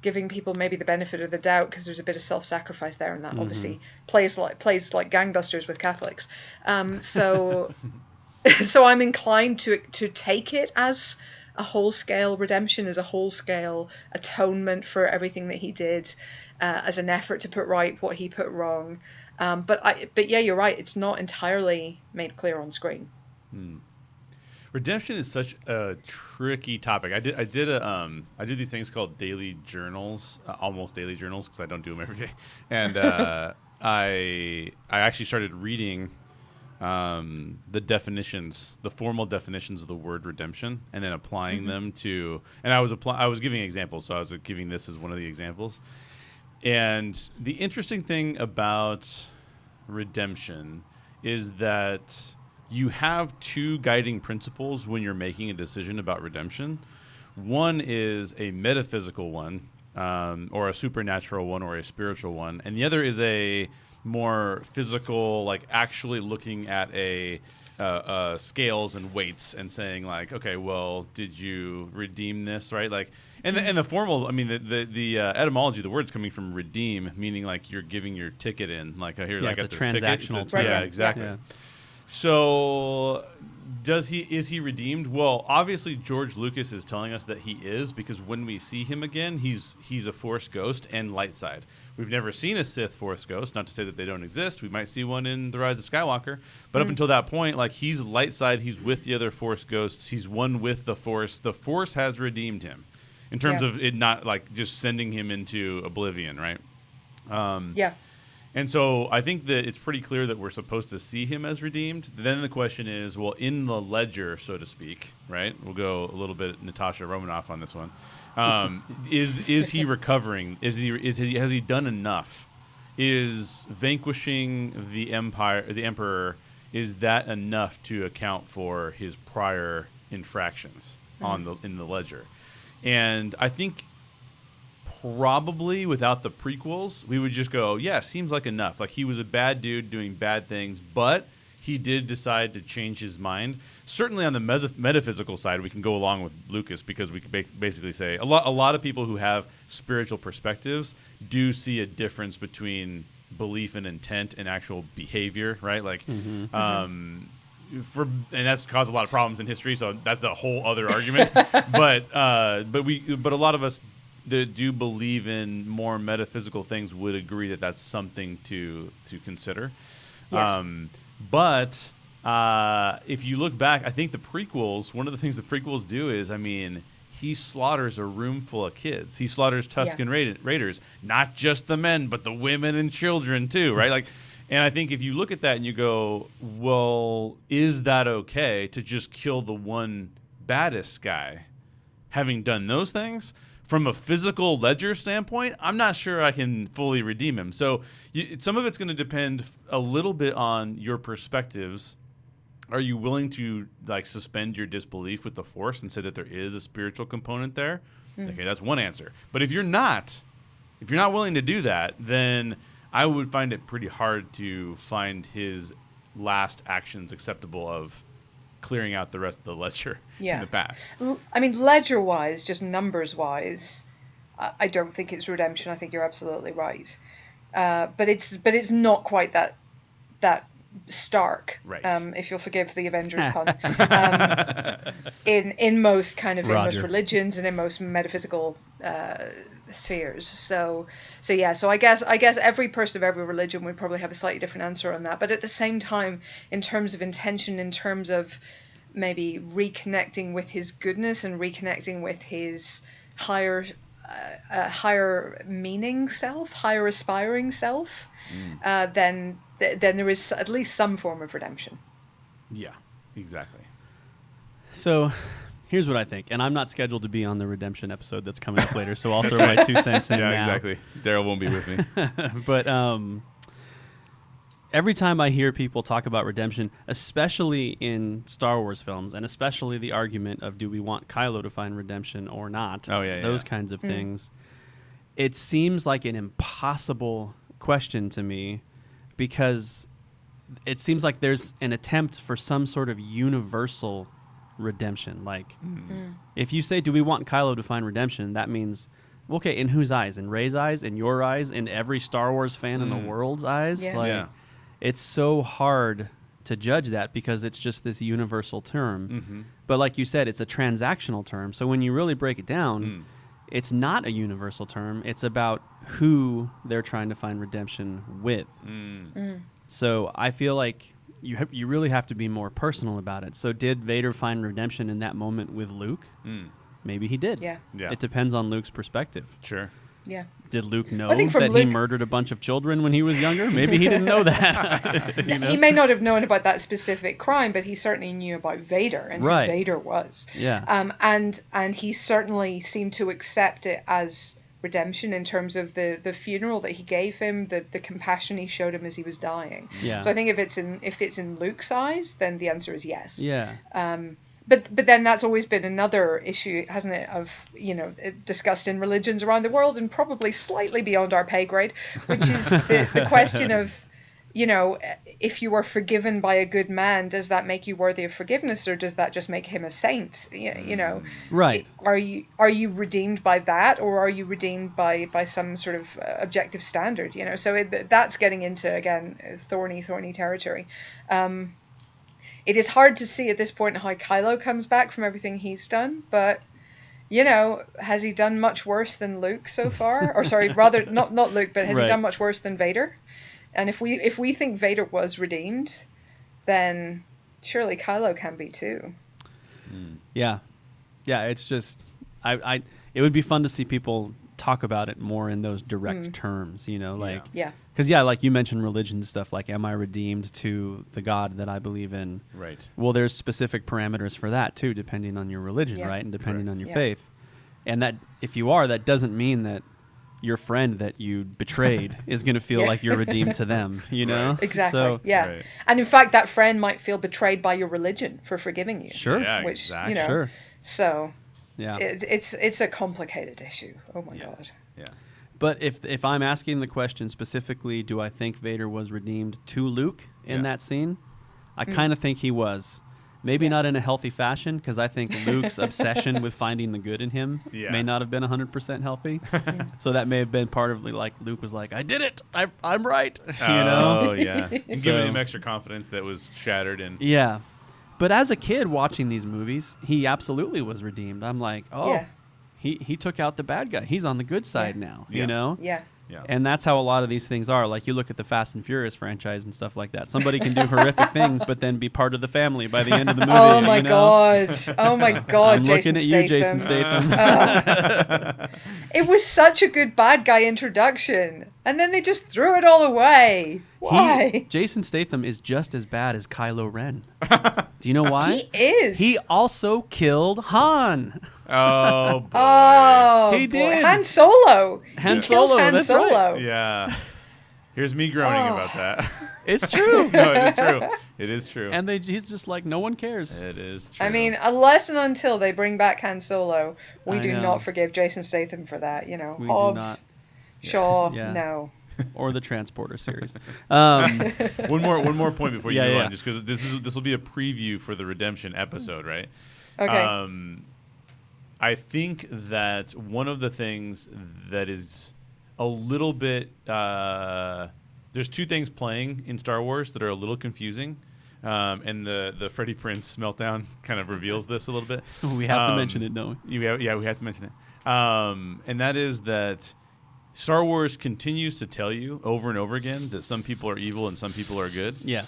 giving people maybe the benefit of the doubt because there's a bit of self-sacrifice there, and that obviously plays like plays like gangbusters with Catholics. Um, so, (laughs) so I'm inclined to to take it as a whole scale redemption, as a whole scale atonement for everything that he did, uh, as an effort to put right what he put wrong. Um, but I, but yeah, you're right. It's not entirely made clear on screen. Redemption is such a tricky topic. I did I did a um I do these things called daily journals, uh, almost daily journals because I don't do them every day, and uh, (laughs) I I actually started reading um, the definitions, the formal definitions of the word redemption, and then applying them to. And I was apply I was giving examples, so I was giving this as one of the examples. And the interesting thing about redemption is that you have two guiding principles when you're making a decision about redemption. One is a metaphysical one, um, or a supernatural one, or a spiritual one, and the other is a more physical, like actually looking at a uh, uh, scales and weights and saying like, okay, well, did you redeem this, right? Like, and the, and the formal, I mean, the the, the uh, etymology, the word's coming from redeem, meaning like you're giving your ticket in, like, here, Yeah, I got it's this a ticket. It's transactional a- term. yeah, Right. exactly. Yeah. So, does he is he redeemed? Well, obviously George Lucas is telling us that he is because when we see him again, he's he's a Force ghost and light side. We've never seen a Sith Force ghost. Not to say that they don't exist. We might see one in the Rise of Skywalker, but up until that point, like he's light side. He's with the other Force ghosts. He's one with the Force. The Force has redeemed him, in terms Yeah. of it not like just sending him into oblivion, right? Um, Yeah. And so I think that it's pretty clear that we're supposed to see him as redeemed. Then the question is, well, in the ledger, so to speak, right? We'll go a little bit Natasha Romanoff on this one. Um, (laughs) is is he recovering? Is he is he, has he done enough? Is vanquishing the empire, the emperor, is that enough to account for his prior infractions on the in the ledger? And I think probably without the prequels, we would just go, yeah, seems like enough. Like he was a bad dude doing bad things, but he did decide to change his mind. Certainly on the mes- metaphysical side, we can go along with Lucas because we can ba- basically say a lot. A lot of people who have spiritual perspectives do see a difference between belief and intent and actual behavior, right? Like, um, for and that's caused a lot of problems in history. So that's the whole other argument. (laughs) but uh, but we but a lot of us that do believe in more metaphysical things would agree that that's something to to consider. Yes. Um, but uh, if you look back, I think the prequels. One of the things the prequels do is, I mean, he slaughters a room full of kids. He slaughters Tusken Raid- Raiders, not just the men, but the women and children too, right? Like, and I think if you look at that and you go, well, is that okay to just kill the one baddest guy? having done those things from a physical ledger standpoint i'm not sure i can fully redeem him. So you, some of it's going to depend a little bit on your perspectives. Are you willing to like suspend your disbelief with the force and say that there is a spiritual component there? Hmm. Okay that's one answer. But if you're not if you're not willing to do that then i would find it pretty hard to find his last actions acceptable of clearing out the rest of the ledger in Yeah. the past L- I mean, ledger wise, just numbers wise, I, I don't think it's redemption. I think you're absolutely right. Uh, but it's but it's not quite that that stark. Right. Um, if you'll forgive the Avengers pun. (laughs) Um, in in most kind of in most religions and in most metaphysical uh, spheres. So so yeah. So I guess I guess every person of every religion would probably have a slightly different answer on that. But at the same time, in terms of intention, in terms of maybe reconnecting with his goodness and reconnecting with his higher uh, uh, higher meaning self, higher aspiring self, uh, then th- then there is at least some form of redemption. Yeah, exactly. So here's what I think, and I'm not scheduled to be on the redemption episode that's coming up (laughs) later, so I'll throw my two cents in Yeah, now. exactly. Daryl won't be with me. (laughs) but um, every time I hear people talk about redemption, especially in Star Wars films, and especially the argument of do we want Kylo to find redemption or not, Oh, yeah, those yeah. kinds of things, it seems like an impossible question to me because it seems like there's an attempt for some sort of universal redemption. Like, mm. if you say, "Do we want Kylo to find redemption?" That means, okay, in whose eyes? In Rey's eyes? In your eyes? In every Star Wars fan in the mm. world's eyes? Yeah. Like, Yeah. it's so hard to judge that because it's just this universal term. Mm-hmm. But like you said, it's a transactional term. So when you really break it down, mm. It's not a universal term. It's about who they're trying to find redemption with. Mm. Mm. So I feel like you have, you really have to be more personal about it. So did Vader find redemption in that moment with Luke? Mm. Maybe he did. Yeah. Yeah. It depends on Luke's perspective. Sure. Yeah. Did Luke know I think from that he murdered a bunch of children when he was younger? Maybe he didn't know (laughs) that. (laughs) you know? He may not have known about that specific crime, but he certainly knew about Vader and Right. who Vader was. Yeah. Um, and and he certainly seemed to accept it as redemption in terms of the the funeral that he gave him, the the compassion he showed him as he was dying. Yeah. So I think if it's in if it's in Luke's eyes, then the answer is yes. yeah. Um, but but then that's always been another issue, hasn't it? Of you know discussed in religions around the world and probably slightly beyond our pay grade, which is (laughs) the, the question of, you know, if you are forgiven by a good man, does that make you worthy of forgiveness, or does that just make him a saint? You, you know, Right. are you are you redeemed by that, or are you redeemed by by some sort of uh, objective standard? You know, so it, that's getting into again thorny thorny territory. Um, it is hard to see at this point how Kylo comes back from everything he's done, but you know, has he done much worse than Luke so (laughs) far? or sorry, rather not not Luke, but has Right. he done much worse than Vader? And if we if we think Vader was redeemed, then surely Kylo can be too. Hmm. Yeah, yeah. It's just I, I. It would be fun to see people talk about it more in those direct hmm. terms. You know, like Yeah. because yeah, like you mentioned religion stuff. Like, am I redeemed to the God that I believe in? Right. Well, there's specific parameters for that too, depending on your religion, Yeah. right, and depending Correct. on your Yeah. faith. And that if you are, that doesn't mean that your friend that you betrayed (laughs) is going to feel Yeah. like you're redeemed to them. You know, Right. Exactly. So, yeah. Right. And in fact, that friend might feel betrayed by your religion for forgiving you. Sure. Yeah, Which, exactly. you know, Sure. So Yeah. it's it's it's a complicated issue. Oh my Yeah. god. Yeah. But if if I'm asking the question specifically, do I think Vader was redeemed to Luke in Yeah. that scene? I Mm. kind of think he was. Maybe not in a healthy fashion, because I think Luke's obsession with finding the good in him Yeah. may not have been 100% healthy. (laughs) so that may have been part of like Luke was like, I did it. I, I'm right. (laughs) you know? Oh yeah, and So- giving him extra confidence that was shattered and Yeah. But as a kid watching these movies, he absolutely was redeemed. I'm like, oh, Yeah. he, he took out the bad guy. He's on the good side Yeah. now, Yeah. you know? Yeah. yeah. And that's how a lot of these things are. Like you look at the Fast and Furious franchise and stuff like that. Somebody can do horrific (laughs) things, but then be part of the family by the end of the (laughs) movie. Oh my you know? god. Oh my (laughs) god, I'm Jason looking at you, Jason Statham. Statham. It was such a good bad guy introduction. And then they just threw it all away. Why? He, Jason Statham is just as bad as Kylo Ren. (laughs) Do you know why? He is. He also killed Han. oh boy. (laughs) Oh, He boy. did. Han Solo. Han He Solo, Han that's right. Solo. Yeah. Here's me groaning Oh. about that. (laughs) It's true. no, it is true. It is true. and they, he's just like, no one cares. it is true. I mean, unless and until they bring back Han Solo, we I do know. not forgive Jason Statham for that. You know, We do Hobbs, not. Shaw, (laughs) Yeah. no. Or the Transporter series. (laughs) Um, one more one more point before you Yeah, move yeah. on, just because this is this will be a preview for the redemption episode, right? Okay. Um, I think that one of the things that is a little bit uh, there's two things playing in Star Wars that are a little confusing. Um, and the the Freddie Prinze meltdown (laughs) kind of reveals this a little bit. we have to Um, mention it, don't we? have, yeah, we have to mention it. Um, and that is that Star Wars continues to tell you over and over again that some people are evil and some people are good. Yeah.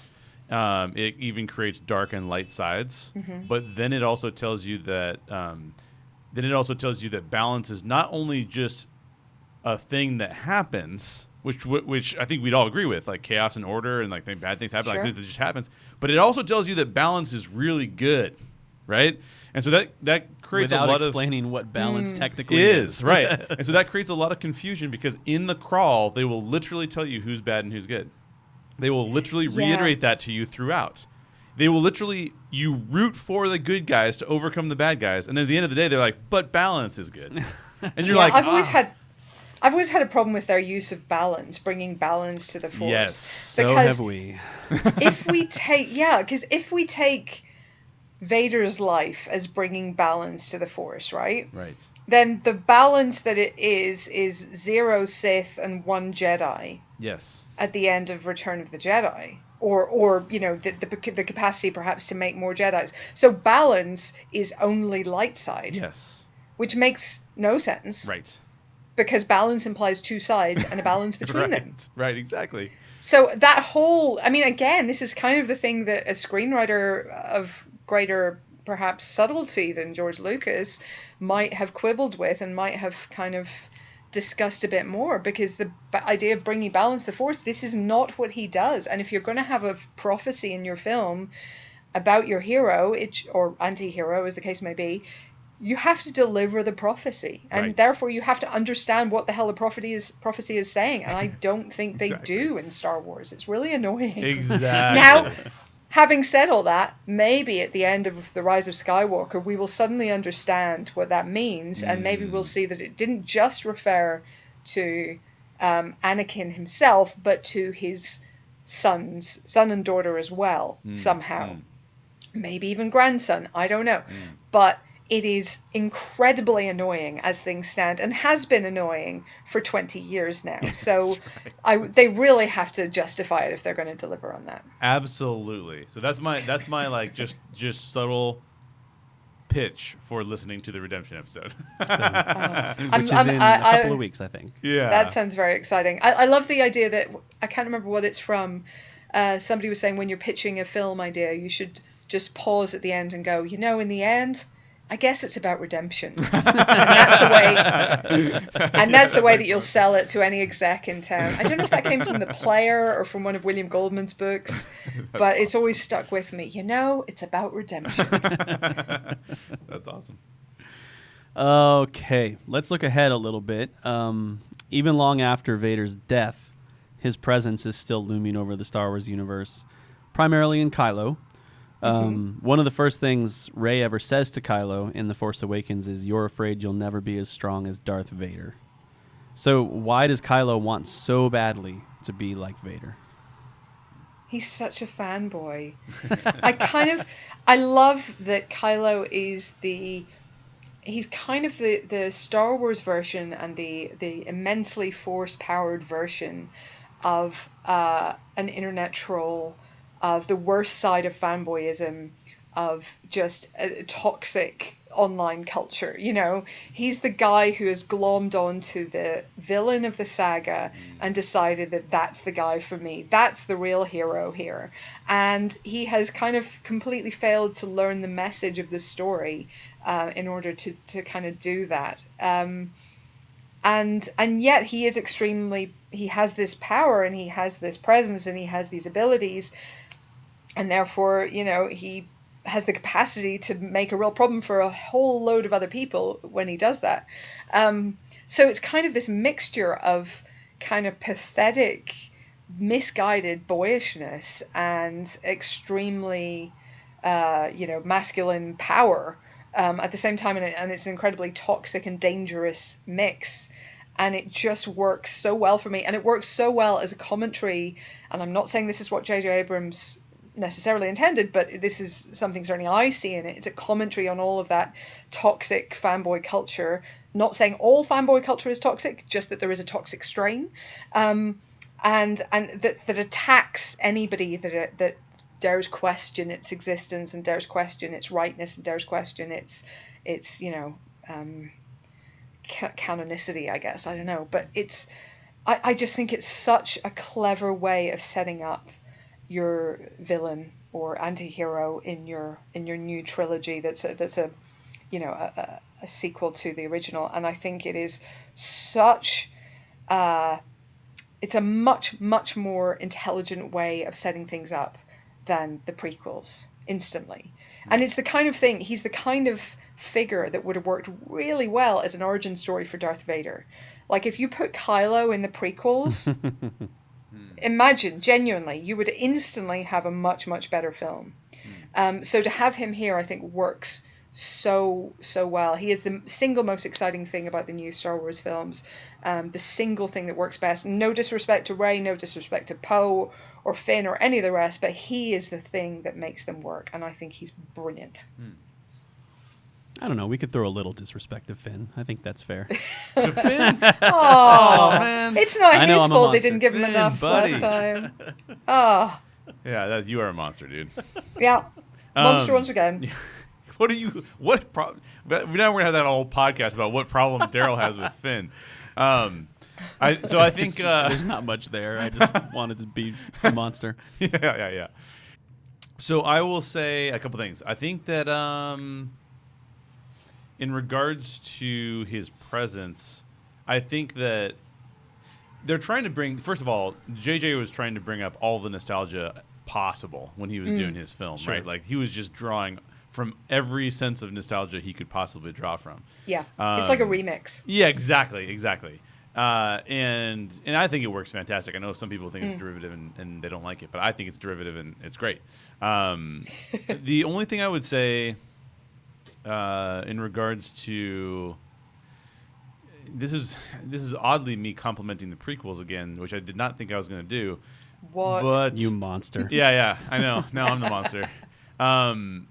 Um, it even creates dark and light sides. But then it also tells you that um, then it also tells you that balance is not only just a thing that happens, which which I think we'd all agree with, like chaos and order, and like bad things happen, Sure. like this, this just happens. But it also tells you that balance is really good, right? And so that that creates Without a lot of explaining what balance Mm. technically is right, (laughs) and so that creates a lot of confusion because in the crawl they will literally tell you who's bad and who's good. They will literally Yeah. reiterate that to you throughout. They will literally you root for the good guys to overcome the bad guys, and then at the end of the day they're like, "But balance is good," (laughs) and you're yeah, like, I've always "Ah." had, I've always had a problem with their use of balance, bringing balance to the force. Yes. So have we. if we (laughs) take, yeah, because if we take Vader's life as bringing balance to the force, right? right, Then the balance that it is is zero Sith and one Jedi yes, at the end of Return of the Jedi. Or, or you know the, the the capacity perhaps to make more Jedi's. So balance is only light side, yes, which makes no sense right, because balance implies two sides and a balance (laughs) between them. right, right, exactly. So that whole, I mean, again, this is kind of the thing that a screenwriter of greater perhaps subtlety than George Lucas might have quibbled with and might have kind of discussed a bit more because the b- idea of bringing balance to force, this is not what he does. And if you're going to have a prophecy in your film about your hero, it, or anti-hero as the case may be, you have to deliver the prophecy, and Right. therefore you have to understand what the hell the prophecy is prophecy is saying. And I (laughs) don't think they Exactly. do in Star Wars. It's really annoying. Exactly. Now, having said all that, maybe at the end of the Rise of Skywalker, we will suddenly understand what that means, and maybe Mm. we'll see that it didn't just refer to um, Anakin himself, but to his sons, son and daughter as well, Mm, somehow. mm. Maybe even grandson. I don't know. Mm. But it is incredibly annoying as things stand, and has been annoying for 20 years now. (laughs) So, I they really have to justify it if they're going to deliver on that. Absolutely. So that's my that's my like just just subtle pitch for listening to the redemption episode. (laughs) I'm- Which is I'm- in I- a couple I- of weeks, I think. yeah. That sounds very exciting. I, I love the idea that I can't remember what it's from. Uh, somebody was saying when you're pitching a film idea, you should just pause at the end and go, you know, in the end, I guess it's about redemption. (laughs) and that's the way. And that's the way that you'll sell it to any exec in town. I don't know if that came from the player or from one of William Goldman's books, (laughs) but it's always stuck with me. You know, it's about redemption. (laughs) That's awesome. Okay, let's look ahead a little bit. Um, even long after Vader's death, his presence is still looming over the Star Wars universe, primarily in Kylo. Um, One of the first things Rey ever says to Kylo in The Force Awakens is, You're afraid you'll never be as strong as Darth Vader. So, why does Kylo want so badly to be like Vader? He's such a fanboy. I kind of, I love that Kylo is the, he's kind of the the Star Wars version and the the immensely force powered version of uh, an internet troll, of the worst side of fanboyism, of just a toxic online culture. You know, he's the guy who has glommed onto the villain of the saga and decided that that's the guy for me. That's the real hero here. And he has kind of completely failed to learn the message of the story uh, in order to, to kind of do that. Um, and and yet he is extremely he has this power and he has this presence and he has these abilities and therefore you know he has the capacity to make a real problem for a whole load of other people when he does that. Um, so it's kind of this mixture of kind of pathetic, misguided boyishness and extremely, uh, you know, masculine power um, at the same time, and, it, and it's an incredibly toxic and dangerous mix. And it just works so well for me, and it works so well as a commentary. And I'm not saying this is what J.J. Abrams necessarily intended, but this is something certainly I see in it. It's a commentary on all of that toxic fanboy culture. Not saying all fanboy culture is toxic, just that there is a toxic strain, um, and and that that attacks anybody that that dares question its existence and dares question its rightness and dares question its its you know um, ca- canonicity. I guess I don't know, but it's. I, I just think it's such a clever way of setting up your villain or anti-hero in your in your new trilogy that's a, that's a you know a, a sequel to the original. And i think it is such uh, it's a much much more intelligent way of setting things up than the prequels instantly. And it's the kind of thing he's the kind of figure that would have worked really well as an origin story for darth vader. Like if you put kylo in the prequels (laughs) imagine genuinely you would instantly have a much much better film. Um, so to have him here i think works so so well. He is the single most exciting thing about the new star wars films. Um, the single thing that works best no disrespect to Rey no disrespect to poe or finn or any of the rest but he is the thing that makes them work and i think he's brilliant I don't know. We could throw a little disrespect to Finn. I think that's fair. (laughs) To Finn? (laughs) oh man. it's not I know his I'm a fault they monster. didn't give him Finn, enough buddy. last time oh (laughs) Yeah, that's you are a monster, dude. yeah monster Um, once again What do you? What problem? But now we're gonna have that whole podcast about what problem Daryl has with Finn. Um, I so I think uh, There's not much there. I just wanted to be a monster. yeah, yeah, yeah. So I will say a couple things. I think that um, in regards to his presence, I think that they're trying to bring. First of all, JJ was trying to bring up all the nostalgia possible when he was doing his film, Sure. right? Like he was just drawing from every sense of nostalgia he could possibly draw from. Yeah, it's like a Um, remix. Yeah, exactly, exactly. Uh, and and I think it works fantastic. I know some people think it's derivative and, and they don't like it, but I think it's derivative and it's great. Um, (laughs) the only thing I would say uh, in regards to this is this is oddly me complimenting the prequels again, which I did not think I was going to do. What? But You monster. (laughs) yeah, yeah, I know. Now I'm the monster. Um,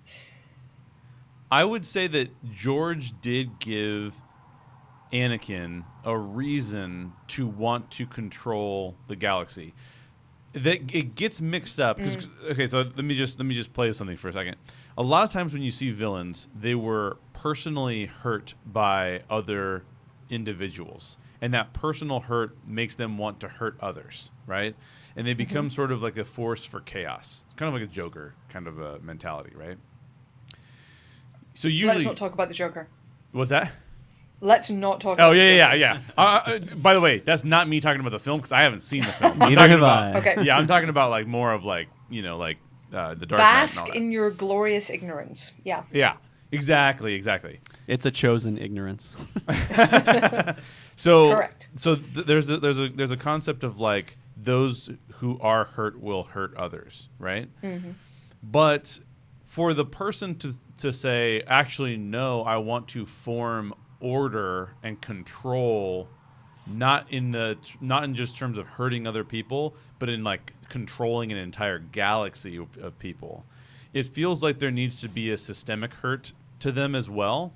I would say that George did give Anakin a reason to want to control the galaxy. That it gets mixed up. 'cause- mm. Okay, so let me just let me just play something for a second. A lot of times when you see villains, they were personally hurt by other individuals, and that personal hurt makes them want to hurt others, right? And they become mm-hmm. sort of like a force for chaos. It's kind of like a Joker kind of a mentality, right? So Let's usually, not talk about the Joker. was that? Let's not talk. Oh about yeah, the yeah, Joker. yeah, yeah. Uh, uh, by the way, that's not me talking about the film because I haven't seen the film. (laughs) I'm talking about, I. Okay. Yeah, I'm talking about like more of like you know like uh, the Dark Knight and all Bask in your glorious ignorance. Yeah. yeah, exactly, exactly. It's a chosen ignorance. (laughs) So Correct. So th- there's a, there's a there's a concept of like those who are hurt will hurt others, right? Mm-hmm. But for the person to to say, actually, no, I want to form order and control not in the not in just terms of hurting other people, but in like controlling an entire galaxy of, of people. It feels like there needs to be a systemic hurt to them as well.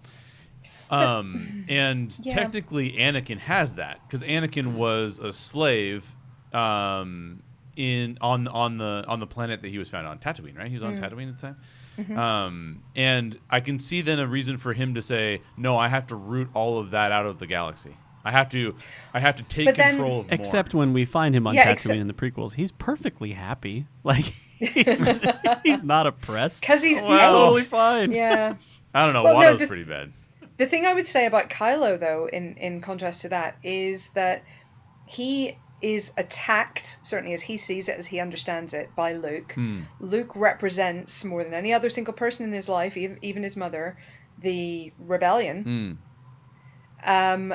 Um, and (laughs) Yeah. technically, Anakin has that because Anakin was a slave um, in on on the on the planet that he was found on Tatooine, right? He was on Tatooine at the time. Mm-hmm. Um, and I can see then a reason for him to say, "No, I have to root all of that out of the galaxy. I have to, I have to take But then- control of more." Except when we find him on Yeah, Tatooine except- in the prequels, he's perfectly happy. (laughs) Like he's, (laughs) he's not oppressed. because he's, He's yeah, totally fine. yeah. (laughs) I don't know. Well, no, Watto's the- pretty bad. The thing I would say about Kylo, though, in, in contrast to that, is that he is attacked, certainly as he sees it, as he understands it, by Luke. Hmm. Luke represents, more than any other single person in his life, even, even his mother, the rebellion, Mm. um,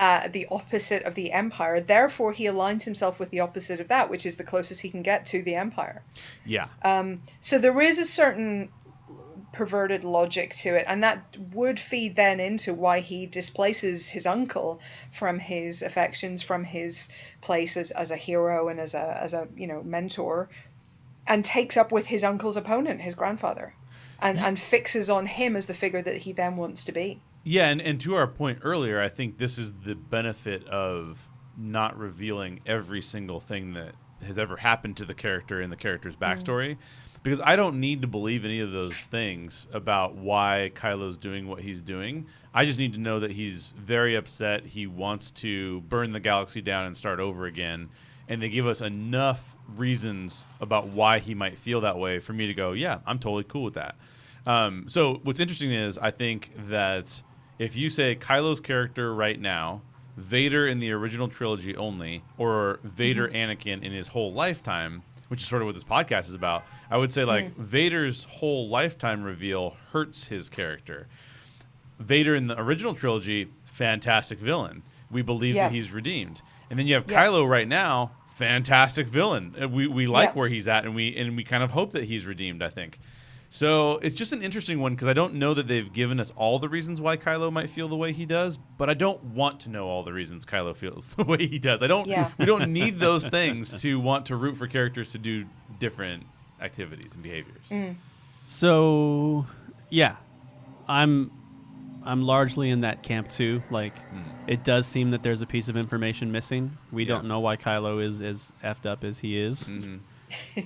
uh, the opposite of the Empire. Therefore, he aligns himself with the opposite of that, which is the closest he can get to the Empire. Yeah. Um, so there is a certain perverted logic to it, and that would feed then into why he displaces his uncle from his affections, from his place as, as a hero and as a as a you know mentor, and takes up with his uncle's opponent, his grandfather, and and fixes on him as the figure that he then wants to be. Yeah, and, and to our point earlier, I think this is the benefit of not revealing every single thing that has ever happened to the character in the character's mm. backstory. Because I don't need to believe any of those things about why Kylo's doing what he's doing. I just need to know that he's very upset. He wants to burn the galaxy down and start over again. And they give us enough reasons about why he might feel that way for me to go, yeah, I'm totally cool with that. Um, so what's interesting is I think that if you say Kylo's character right now, Vader in the original trilogy only, or Vader Anakin in his whole lifetime, which is sort of what this podcast is about, I would say like Vader's whole lifetime reveal hurts his character. Vader in the original trilogy, fantastic villain. We believe Yeah. that he's redeemed. And then you have Yeah. Kylo right now, fantastic villain. Uh, We we like Yeah. where he's at and we and we kind of hope that he's redeemed, I think. So it's just an interesting one because I don't know that they've given us all the reasons why Kylo might feel the way he does, but I don't want to know all the reasons Kylo feels (laughs) the way he does. I don't. Yeah. We don't need those things to want to root for characters to do different activities and behaviors. Mm. So, yeah, I'm I'm largely in that camp too. Like, it does seem that there's a piece of information missing. We. Yeah. don't know why Kylo is as effed up as he is. Mhm.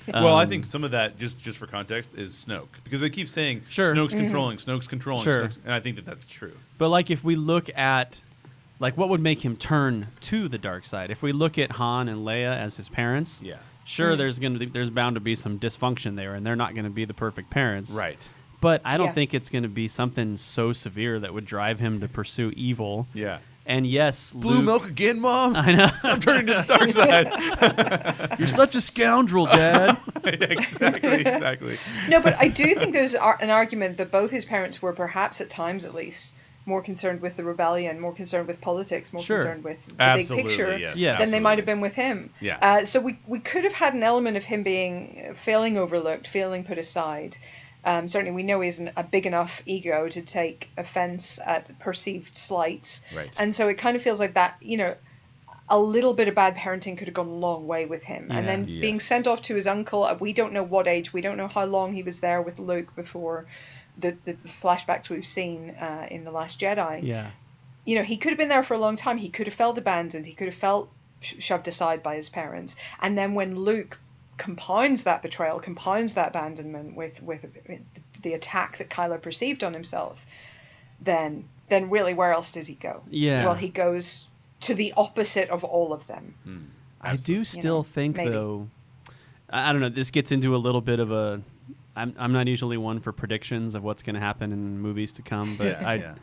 Well, I Um, think some of that, just just for context, is Snoke because they keep saying Sure. Snoke's Mm-hmm. controlling, Snoke's controlling, Sure. Snoke's, and I think that that's true. But like, if we look at like what would make him turn to the dark side, if we look at Han and Leia as his parents, Yeah. sure, there's gonna be, there's bound to be some dysfunction there, and they're not going to be the perfect parents, Right. But I don't Yeah. think it's going to be something so severe that would drive him to pursue evil. Yeah. And yes, Blue Luke- milk again, mom. I know. (laughs) I'm turning to the dark (laughs) side. You're such a scoundrel, Dad. (laughs) exactly. Exactly. No, but I do think there's an argument that both his parents were perhaps at times at least more concerned with the rebellion, more concerned with politics, more Sure. concerned with the Absolutely. big picture Yes. Yeah. than they might have been with him. Yeah. Uh, so we we could have had an element of him being feeling overlooked, feeling put aside. Um, certainly, we know he isn't a big enough ego to take offense at perceived slights. Right. And so it kind of feels like that, you know, a little bit of bad parenting could have gone a long way with him. Yeah. And then being sent off to his uncle, uh, we don't know what age, we don't know how long he was there with Luke before the, the, the flashbacks we've seen uh, in The Last Jedi. yeah. You know, he could have been there for a long time. He could have felt abandoned. He could have felt shoved aside by his parents. And then when Luke compounds that betrayal, compounds that abandonment with, with the attack that Kylo perceived on himself, then then really where else does he go? Yeah. Well, he goes to the opposite of all of them. Hmm. I do still know, think maybe. though. I I don't know. This gets into a little bit of a. I'm I'm not usually one for predictions of what's going to happen in movies to come, but (laughs) Yeah, I yeah.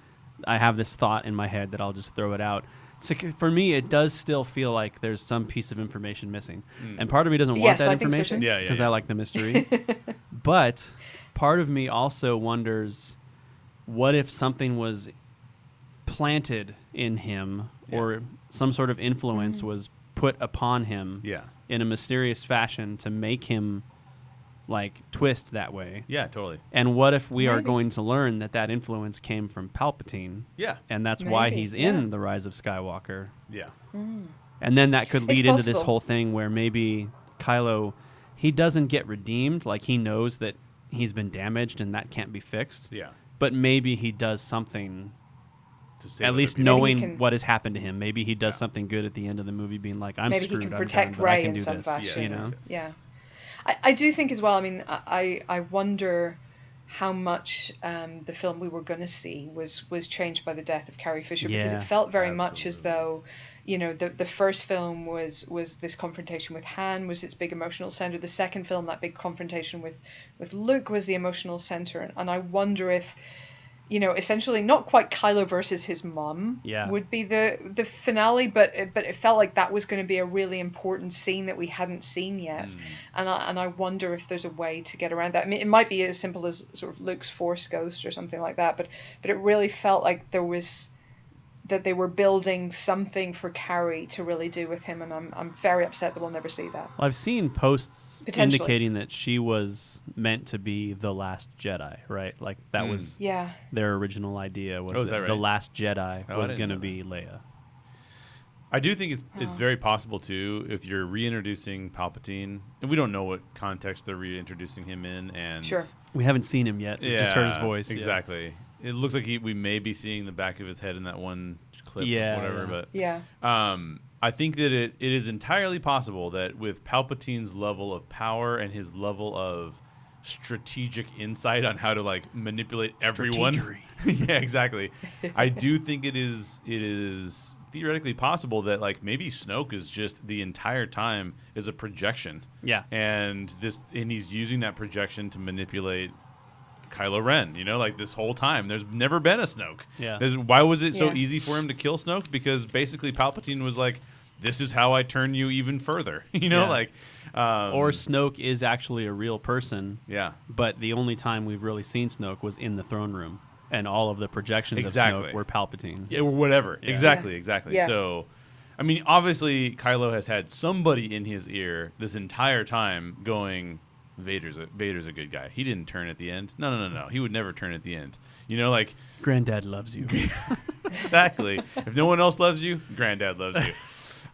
I have this thought in my head that I'll just throw it out. So for me, it does still feel like there's some piece of information missing, hmm. and part of me doesn't want Yes, that I think so information too. Yeah, yeah, because yeah. I like the mystery. (laughs) but part of me also wonders, what if something was planted in him or some sort of influence mm-hmm. was put upon him Yeah. in a mysterious fashion to make him like twist that way. Yeah, totally. And what if we are going to learn that that influence came from Palpatine, Yeah, and that's why Maybe, he's in the Rise of Skywalker? yeah. Mm. And then that could It's lead into this whole thing where maybe Kylo, he doesn't get redeemed. Like he knows that he's been damaged and that can't be fixed. Yeah. But maybe he does something, To save at least people. knowing can- what has happened to him. Maybe he does Yeah. something good at the end of the movie, being like, "I'm Maybe he screwed. can I'm protect done, but I can in do some this." fashion. You know? Yes, yes. Yeah, I, I do think as well. I mean, I I wonder how much um, the film we were going to see was was changed by the death of Carrie Fisher because it felt very much as though you know the the first film was was this confrontation with Han was its big emotional center. The second film, that big confrontation with with Luke, was the emotional center, and, and I wonder if. You know, essentially, not quite Kylo versus his mom Yeah. would be the the finale, but it- but it felt like that was going to be a really important scene that we hadn't seen yet hmm. and I, and I wonder if there's a way to get around that. I mean, it might be as simple as sort of Luke's Force Ghost or something like that, but but it really felt like there was that they were building something for Carrie to really do with him, and I'm I'm very upset that we'll never see that. Well, I've seen posts indicating that she was meant to be the last Jedi, right? Like that Mm. was Yeah, their original idea was Oh, is that that the last Jedi Oh, was going to be Leia. I do think it's Oh. it's very possible too if you're reintroducing Palpatine, and we don't know what context they're reintroducing him in, and Sure. We haven't seen him yet. We just heard his voice. yeah. exactly. It looks like he, we may be seeing the back of his head in that one clip, Yeah, or whatever. yeah. But yeah, Um, I think that it, it is entirely possible that with Palpatine's level of power and his level of strategic insight on how to like manipulate everyone. (laughs) Yeah, exactly. I do think it is it is theoretically possible that like maybe Snoke is just the entire time is a projection. Yeah. And this and he's using that projection to manipulate Kylo Ren, you know, like this whole time. There's never been a Snoke. Yeah. There's, why was it so Yeah. easy for him to kill Snoke? Because basically Palpatine was like, "This is how I turn you even further." (laughs) You know, Yeah. like, um, Or Snoke is actually a real person, yeah, but the only time we've really seen Snoke was in the throne room, and all of the projections of Snoke were Palpatine. yeah, or whatever. Yeah. Exactly, Yeah. exactly. Yeah. So, I mean, obviously Kylo has had somebody in his ear this entire time going. Vader's a Vader's a good guy. He didn't turn at the end. No, no, no, no. He would never turn at the end. You know, like Granddad loves you. (laughs) exactly. if no one else loves you, Granddad loves you. (laughs)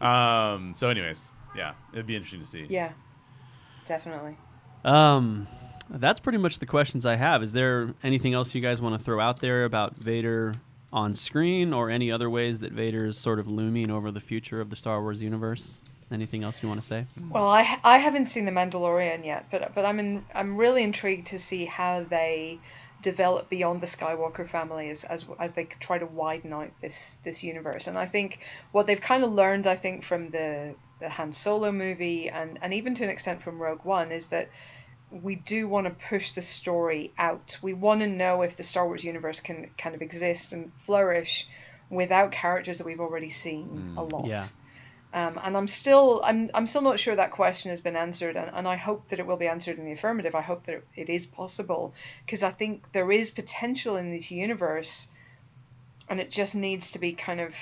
Um. So, anyways, yeah, it'd be interesting to see. yeah, definitely. Um, that's pretty much the questions I have. Is there anything else you guys want to throw out there about Vader on screen, or any other ways that Vader is sort of looming over the future of the Star Wars universe? Anything else you want to say? Well, I I haven't seen the Mandalorian yet, but but I'm in, I'm really intrigued to see how they develop beyond the Skywalker family as as as they try to widen out this this universe. And I think what they've kind of learned, I think, from the the Han Solo movie and and even to an extent from Rogue One is that we do want to push the story out. We want to know if the Star Wars universe can kind of exist and flourish without characters that we've already seen hmm. a lot. Yeah. Um, and I'm still I'm I'm still not sure that question has been answered, and, and I hope that it will be answered in the affirmative. I hope that it, it is possible because I think there is potential in this universe, and it just needs to be kind of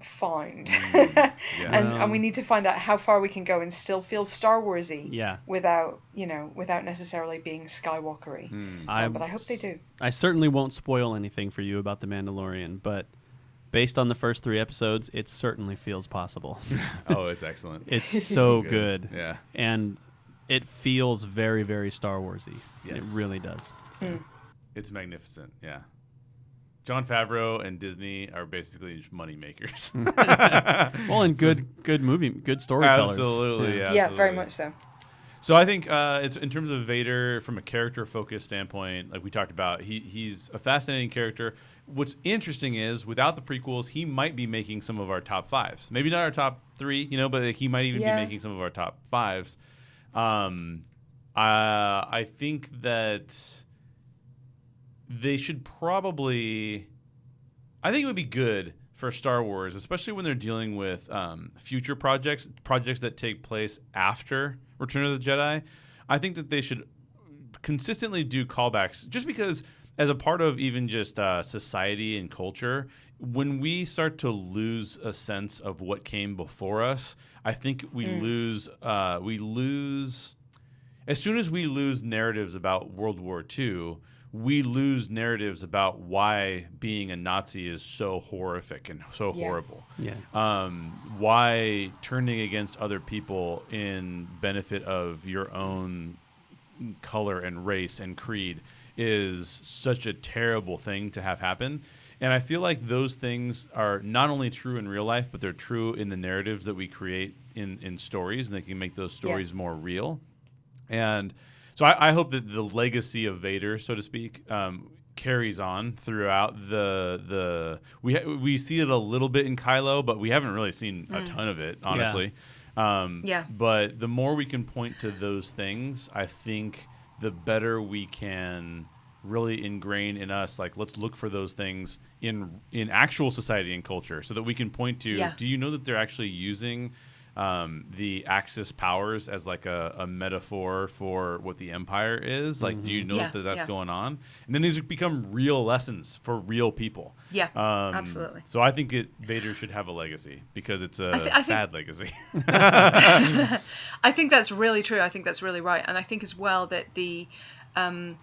found, Mm, (laughs) yeah. and and we Um, need to find out how far we can go and still feel Star Warsy Yeah, without you know without necessarily being Skywalkery. I, but I hope they do. I certainly won't spoil anything for you about the Mandalorian, but based on the first three episodes, it certainly feels possible. (laughs) Oh, it's excellent. It's so good. Yeah. and it feels very, very Star Warsy. It really does. Hmm. It's magnificent. Yeah. Jon Favreau and Disney are basically just money makers. (laughs) Well, and (laughs) good, good movie, good storytellers. Absolutely, yeah. Yeah, very much so. So I think uh, it's in terms of Vader from a character focused standpoint, like we talked about, he he's a fascinating character. What's interesting is without the prequels, he might be making some of our top fives. Maybe not our top three, you know, but he might even Yeah. be making some of our top fives. Um, uh, I think that they should probably. I think it would be good for Star Wars, especially when they're dealing with um, future projects, projects that take place after Return of the Jedi. I think that they should consistently do callbacks, just because as a part of even just uh, society and culture, when we start to lose a sense of what came before us, I think we lose uh, we lose as soon as we lose narratives about World War II, we lose narratives about why being a Nazi is so horrific and so Yeah. horrible. Yeah. Um, why turning against other people in benefit of your own color and race and creed is such a terrible thing to have happen. And I feel like those things are not only true in real life, but they're true in the narratives that we create in, in stories, and they can make those stories more real. And so I, I hope that the legacy of Vader, so to speak, um, carries on throughout the the we ha- we see it a little bit in Kylo, but we haven't really seen a ton of it, honestly. Um, Yeah. But the more we can point to those things, I think the better we can really ingrain in us like let's look for those things in in actual society and culture so that we can point to Yeah. do you know that they're actually using um, the Axis powers as like a, a metaphor for what the Empire is. Like, do you know Yeah, that that's yeah. going on? And then these become real lessons for real people. Yeah, Um, absolutely. So I think it Vader should have a legacy because it's a I thi- I think- bad legacy. (laughs) I think that's really true. I think that's really right, and I think as well that the um,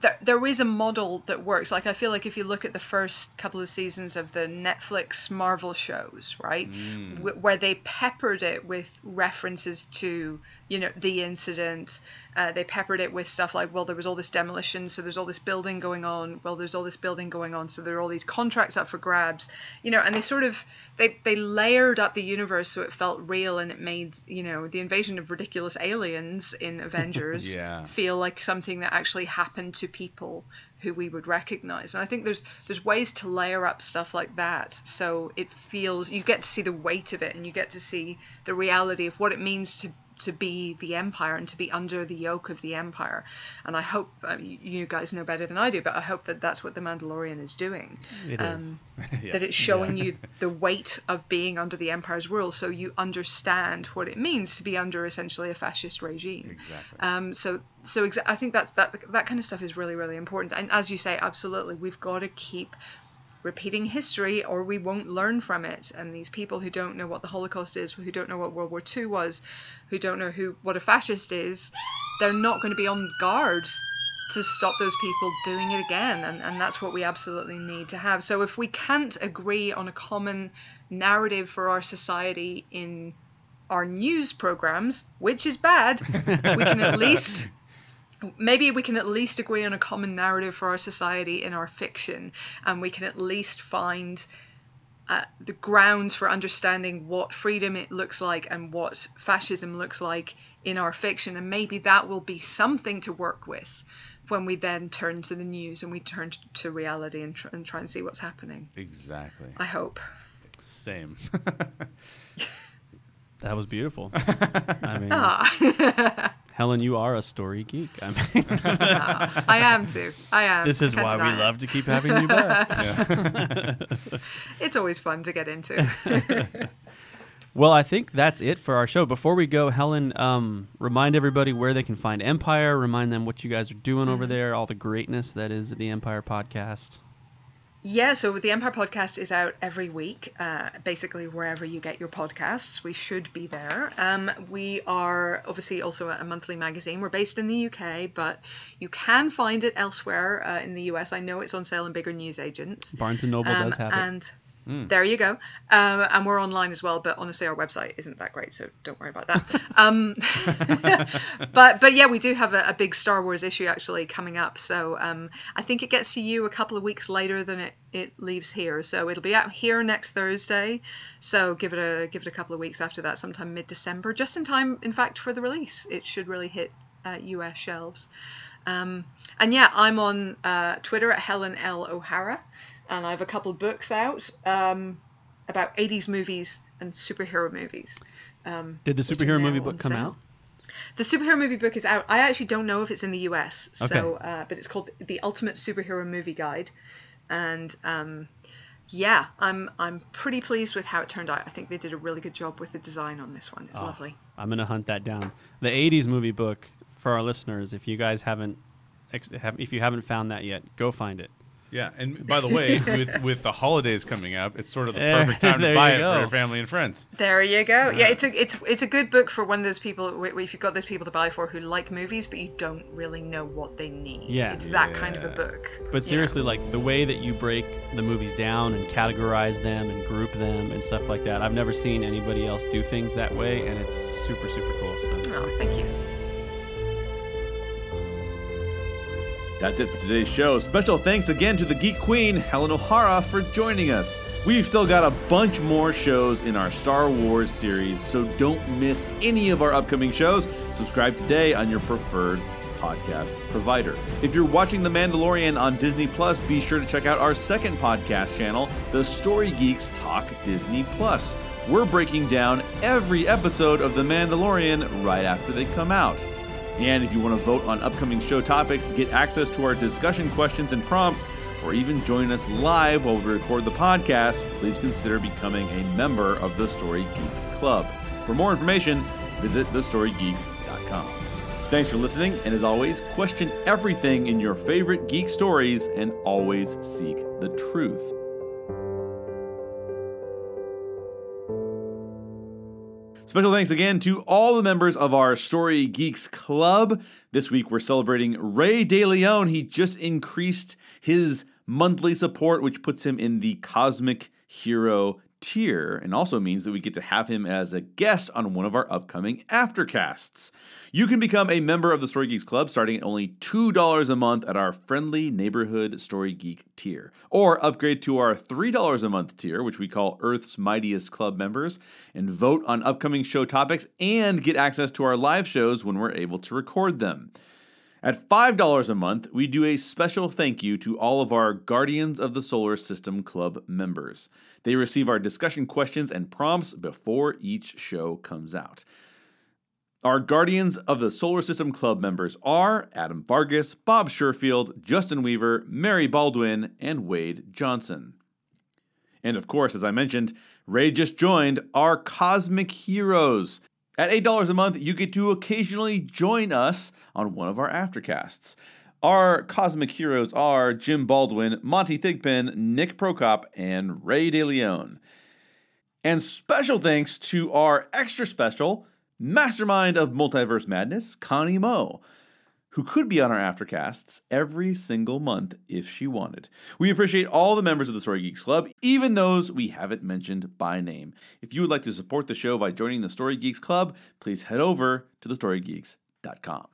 there, there is a model that works. Like I feel like if you look at the first couple of seasons of the Netflix Marvel shows, right, Mm. w- where they peppered it with references to you know the incident. Uh, they peppered it with stuff like, well, there was all this demolition, so there's all this building going on. Well, there's all this building going on, so there are all these contracts up for grabs. You know, and they sort of they they layered up the universe so it felt real and it made you know the invasion of ridiculous aliens in (laughs) Avengers Yeah. feel like something that actually happened to people who we would recognize. And I think there's there's ways to layer up stuff like that so it feels you get to see the weight of it and you get to see the reality of what it means to to be the empire and to be under the yoke of the empire. And I hope uh, you you guys know better than I do, but I hope that that's what the Mandalorian is doing. It is. Um, (laughs) Yeah. that it's showing you the weight of being under the empire's rule so you understand what it means to be under essentially a fascist regime Exactly. um, so so exa- i think that's that that kind of stuff is really really important and as you say absolutely we've got to keep repeating history or we won't learn from it. And these people who don't know what the holocaust is who don't know what world war ii was who don't know who what a fascist is they're not going to be on guard to stop those people doing it again. And, and that's what we absolutely need to have. So if we can't agree on a common narrative for our society in our news programs which is bad we can at (laughs) least maybe we can at least agree on a common narrative for our society in our fiction and we can at least find uh, the grounds for understanding what freedom it looks like and what fascism looks like in our fiction and maybe that will be something to work with when we then turn to the news and we turn t- to reality and, tr- and try and see what's happening exactly. i hope Same. (laughs) That was beautiful. (laughs) I mean, ah, (laughs) Helen, you are a story geek. I mean, (laughs) i am too i am this is why we it. love to keep having you back. (laughs) it's always fun to get into (laughs) Well, I think that's it for our show. Before we go, Helen, um, remind everybody where they can find Empire. Remind them what you guys are doing over Mm-hmm. there, all the greatness that is the Empire podcast. Yeah, so the Empire podcast is out every week, uh, basically wherever you get your podcasts. We should be there. Um, we are obviously also a monthly magazine. We're based in the UK, but you can find it elsewhere uh, in the US. I know it's on sale in bigger newsagents. Barnes and Noble Um, does have it. and there you go. Um, and we're online as well, but honestly, our website isn't that great, so don't worry about that. um, (laughs) but but yeah, we do have a, a big Star Wars issue actually coming up. So um, I think it gets to you a couple of weeks later than it, it leaves here. So it'll be out here next Thursday. So give it a give it a couple of weeks after that, sometime mid December, just in time, in fact, for the release. It should really hit uh, US shelves. Um, and yeah, I'm on uh, Twitter at Helen L O'Hara, and I have a couple books out um, about 80s movies and superhero movies. Um, Did the superhero movie book come sale. out? The superhero movie book is out. I actually don't know if it's in the US, so Okay. uh, but it's called The Ultimate Superhero Movie Guide, and um, yeah, I'm I'm pretty pleased with how it turned out. I think they did a really good job with the design on this one. It's Oh, lovely. I'm gonna hunt that down. The '80s movie book for our listeners. If you guys haven't, if you haven't found that yet, go find it. Yeah, and by the way, (laughs) with with the holidays coming up, it's sort of the eh, perfect time (laughs) to buy it go. for your family and friends. There you go. Yeah, it's a it's it's a good book for one of those people. If you've got those people to buy for who like movies, but you don't really know what they need. Yeah. it's that kind of a book. But Yeah. seriously, like the way that you break the movies down and categorize them and group them and stuff like that, I've never seen anybody else do things that way, and it's super, super cool. So Oh, thank you. That's it for today's show. Special thanks again to the Geek Queen, Helen O'Hara, for joining us. We've still got a bunch more shows in our Star Wars series, so don't miss any of our upcoming shows. Subscribe today on your preferred podcast provider. If you're watching The Mandalorian on Disney Plus, be sure to check out our second podcast channel, The Story Geeks Talk Disney Plus. We're breaking down every episode of The Mandalorian right after they come out. And if you want to vote on upcoming show topics, get access to our discussion questions and prompts, or even join us live while we record the podcast, please consider becoming a member of the Story Geeks Club. For more information, visit thestorygeeks.com. Thanks for listening, and as always, question everything in your favorite geek stories and always seek the truth. Special thanks again to all the members of our Story Geeks Club. This week we're celebrating Ray DeLeon. He just increased his monthly support, which puts him in the Cosmic Hero tier, and also means that we get to have him as a guest on one of our upcoming aftercasts. You can become a member of the Story Geeks Club starting at only $2 a month at our friendly neighborhood Story Geek tier, or upgrade to our $3 a month tier, which we call Earth's Mightiest Club members, and vote on upcoming show topics and get access to our live shows when we're able to record them. At $5 a month, we do a special thank you to all of our Guardians of the Solar System Club members. They receive our discussion questions and prompts before each show comes out. Our Guardians of the Solar System Club members are Adam Vargas, Bob Sherfield, Justin Weaver, Mary Baldwin, and Wade Johnson. And of course, as I mentioned, Ray just joined our Cosmic Heroes. At $8 a month, you get to occasionally join us on one of our aftercasts. Our Cosmic Heroes are Jim Baldwin, Monty Thigpen, Nick Prokop, and Ray DeLeon. And special thanks to our extra special mastermind of multiverse madness, Connie Moe, who could be on our aftercasts every single month if she wanted. We appreciate all the members of the Story Geeks Club, even those we haven't mentioned by name. If you would like to support the show by joining the Story Geeks Club, please head over to thestorygeeks.com.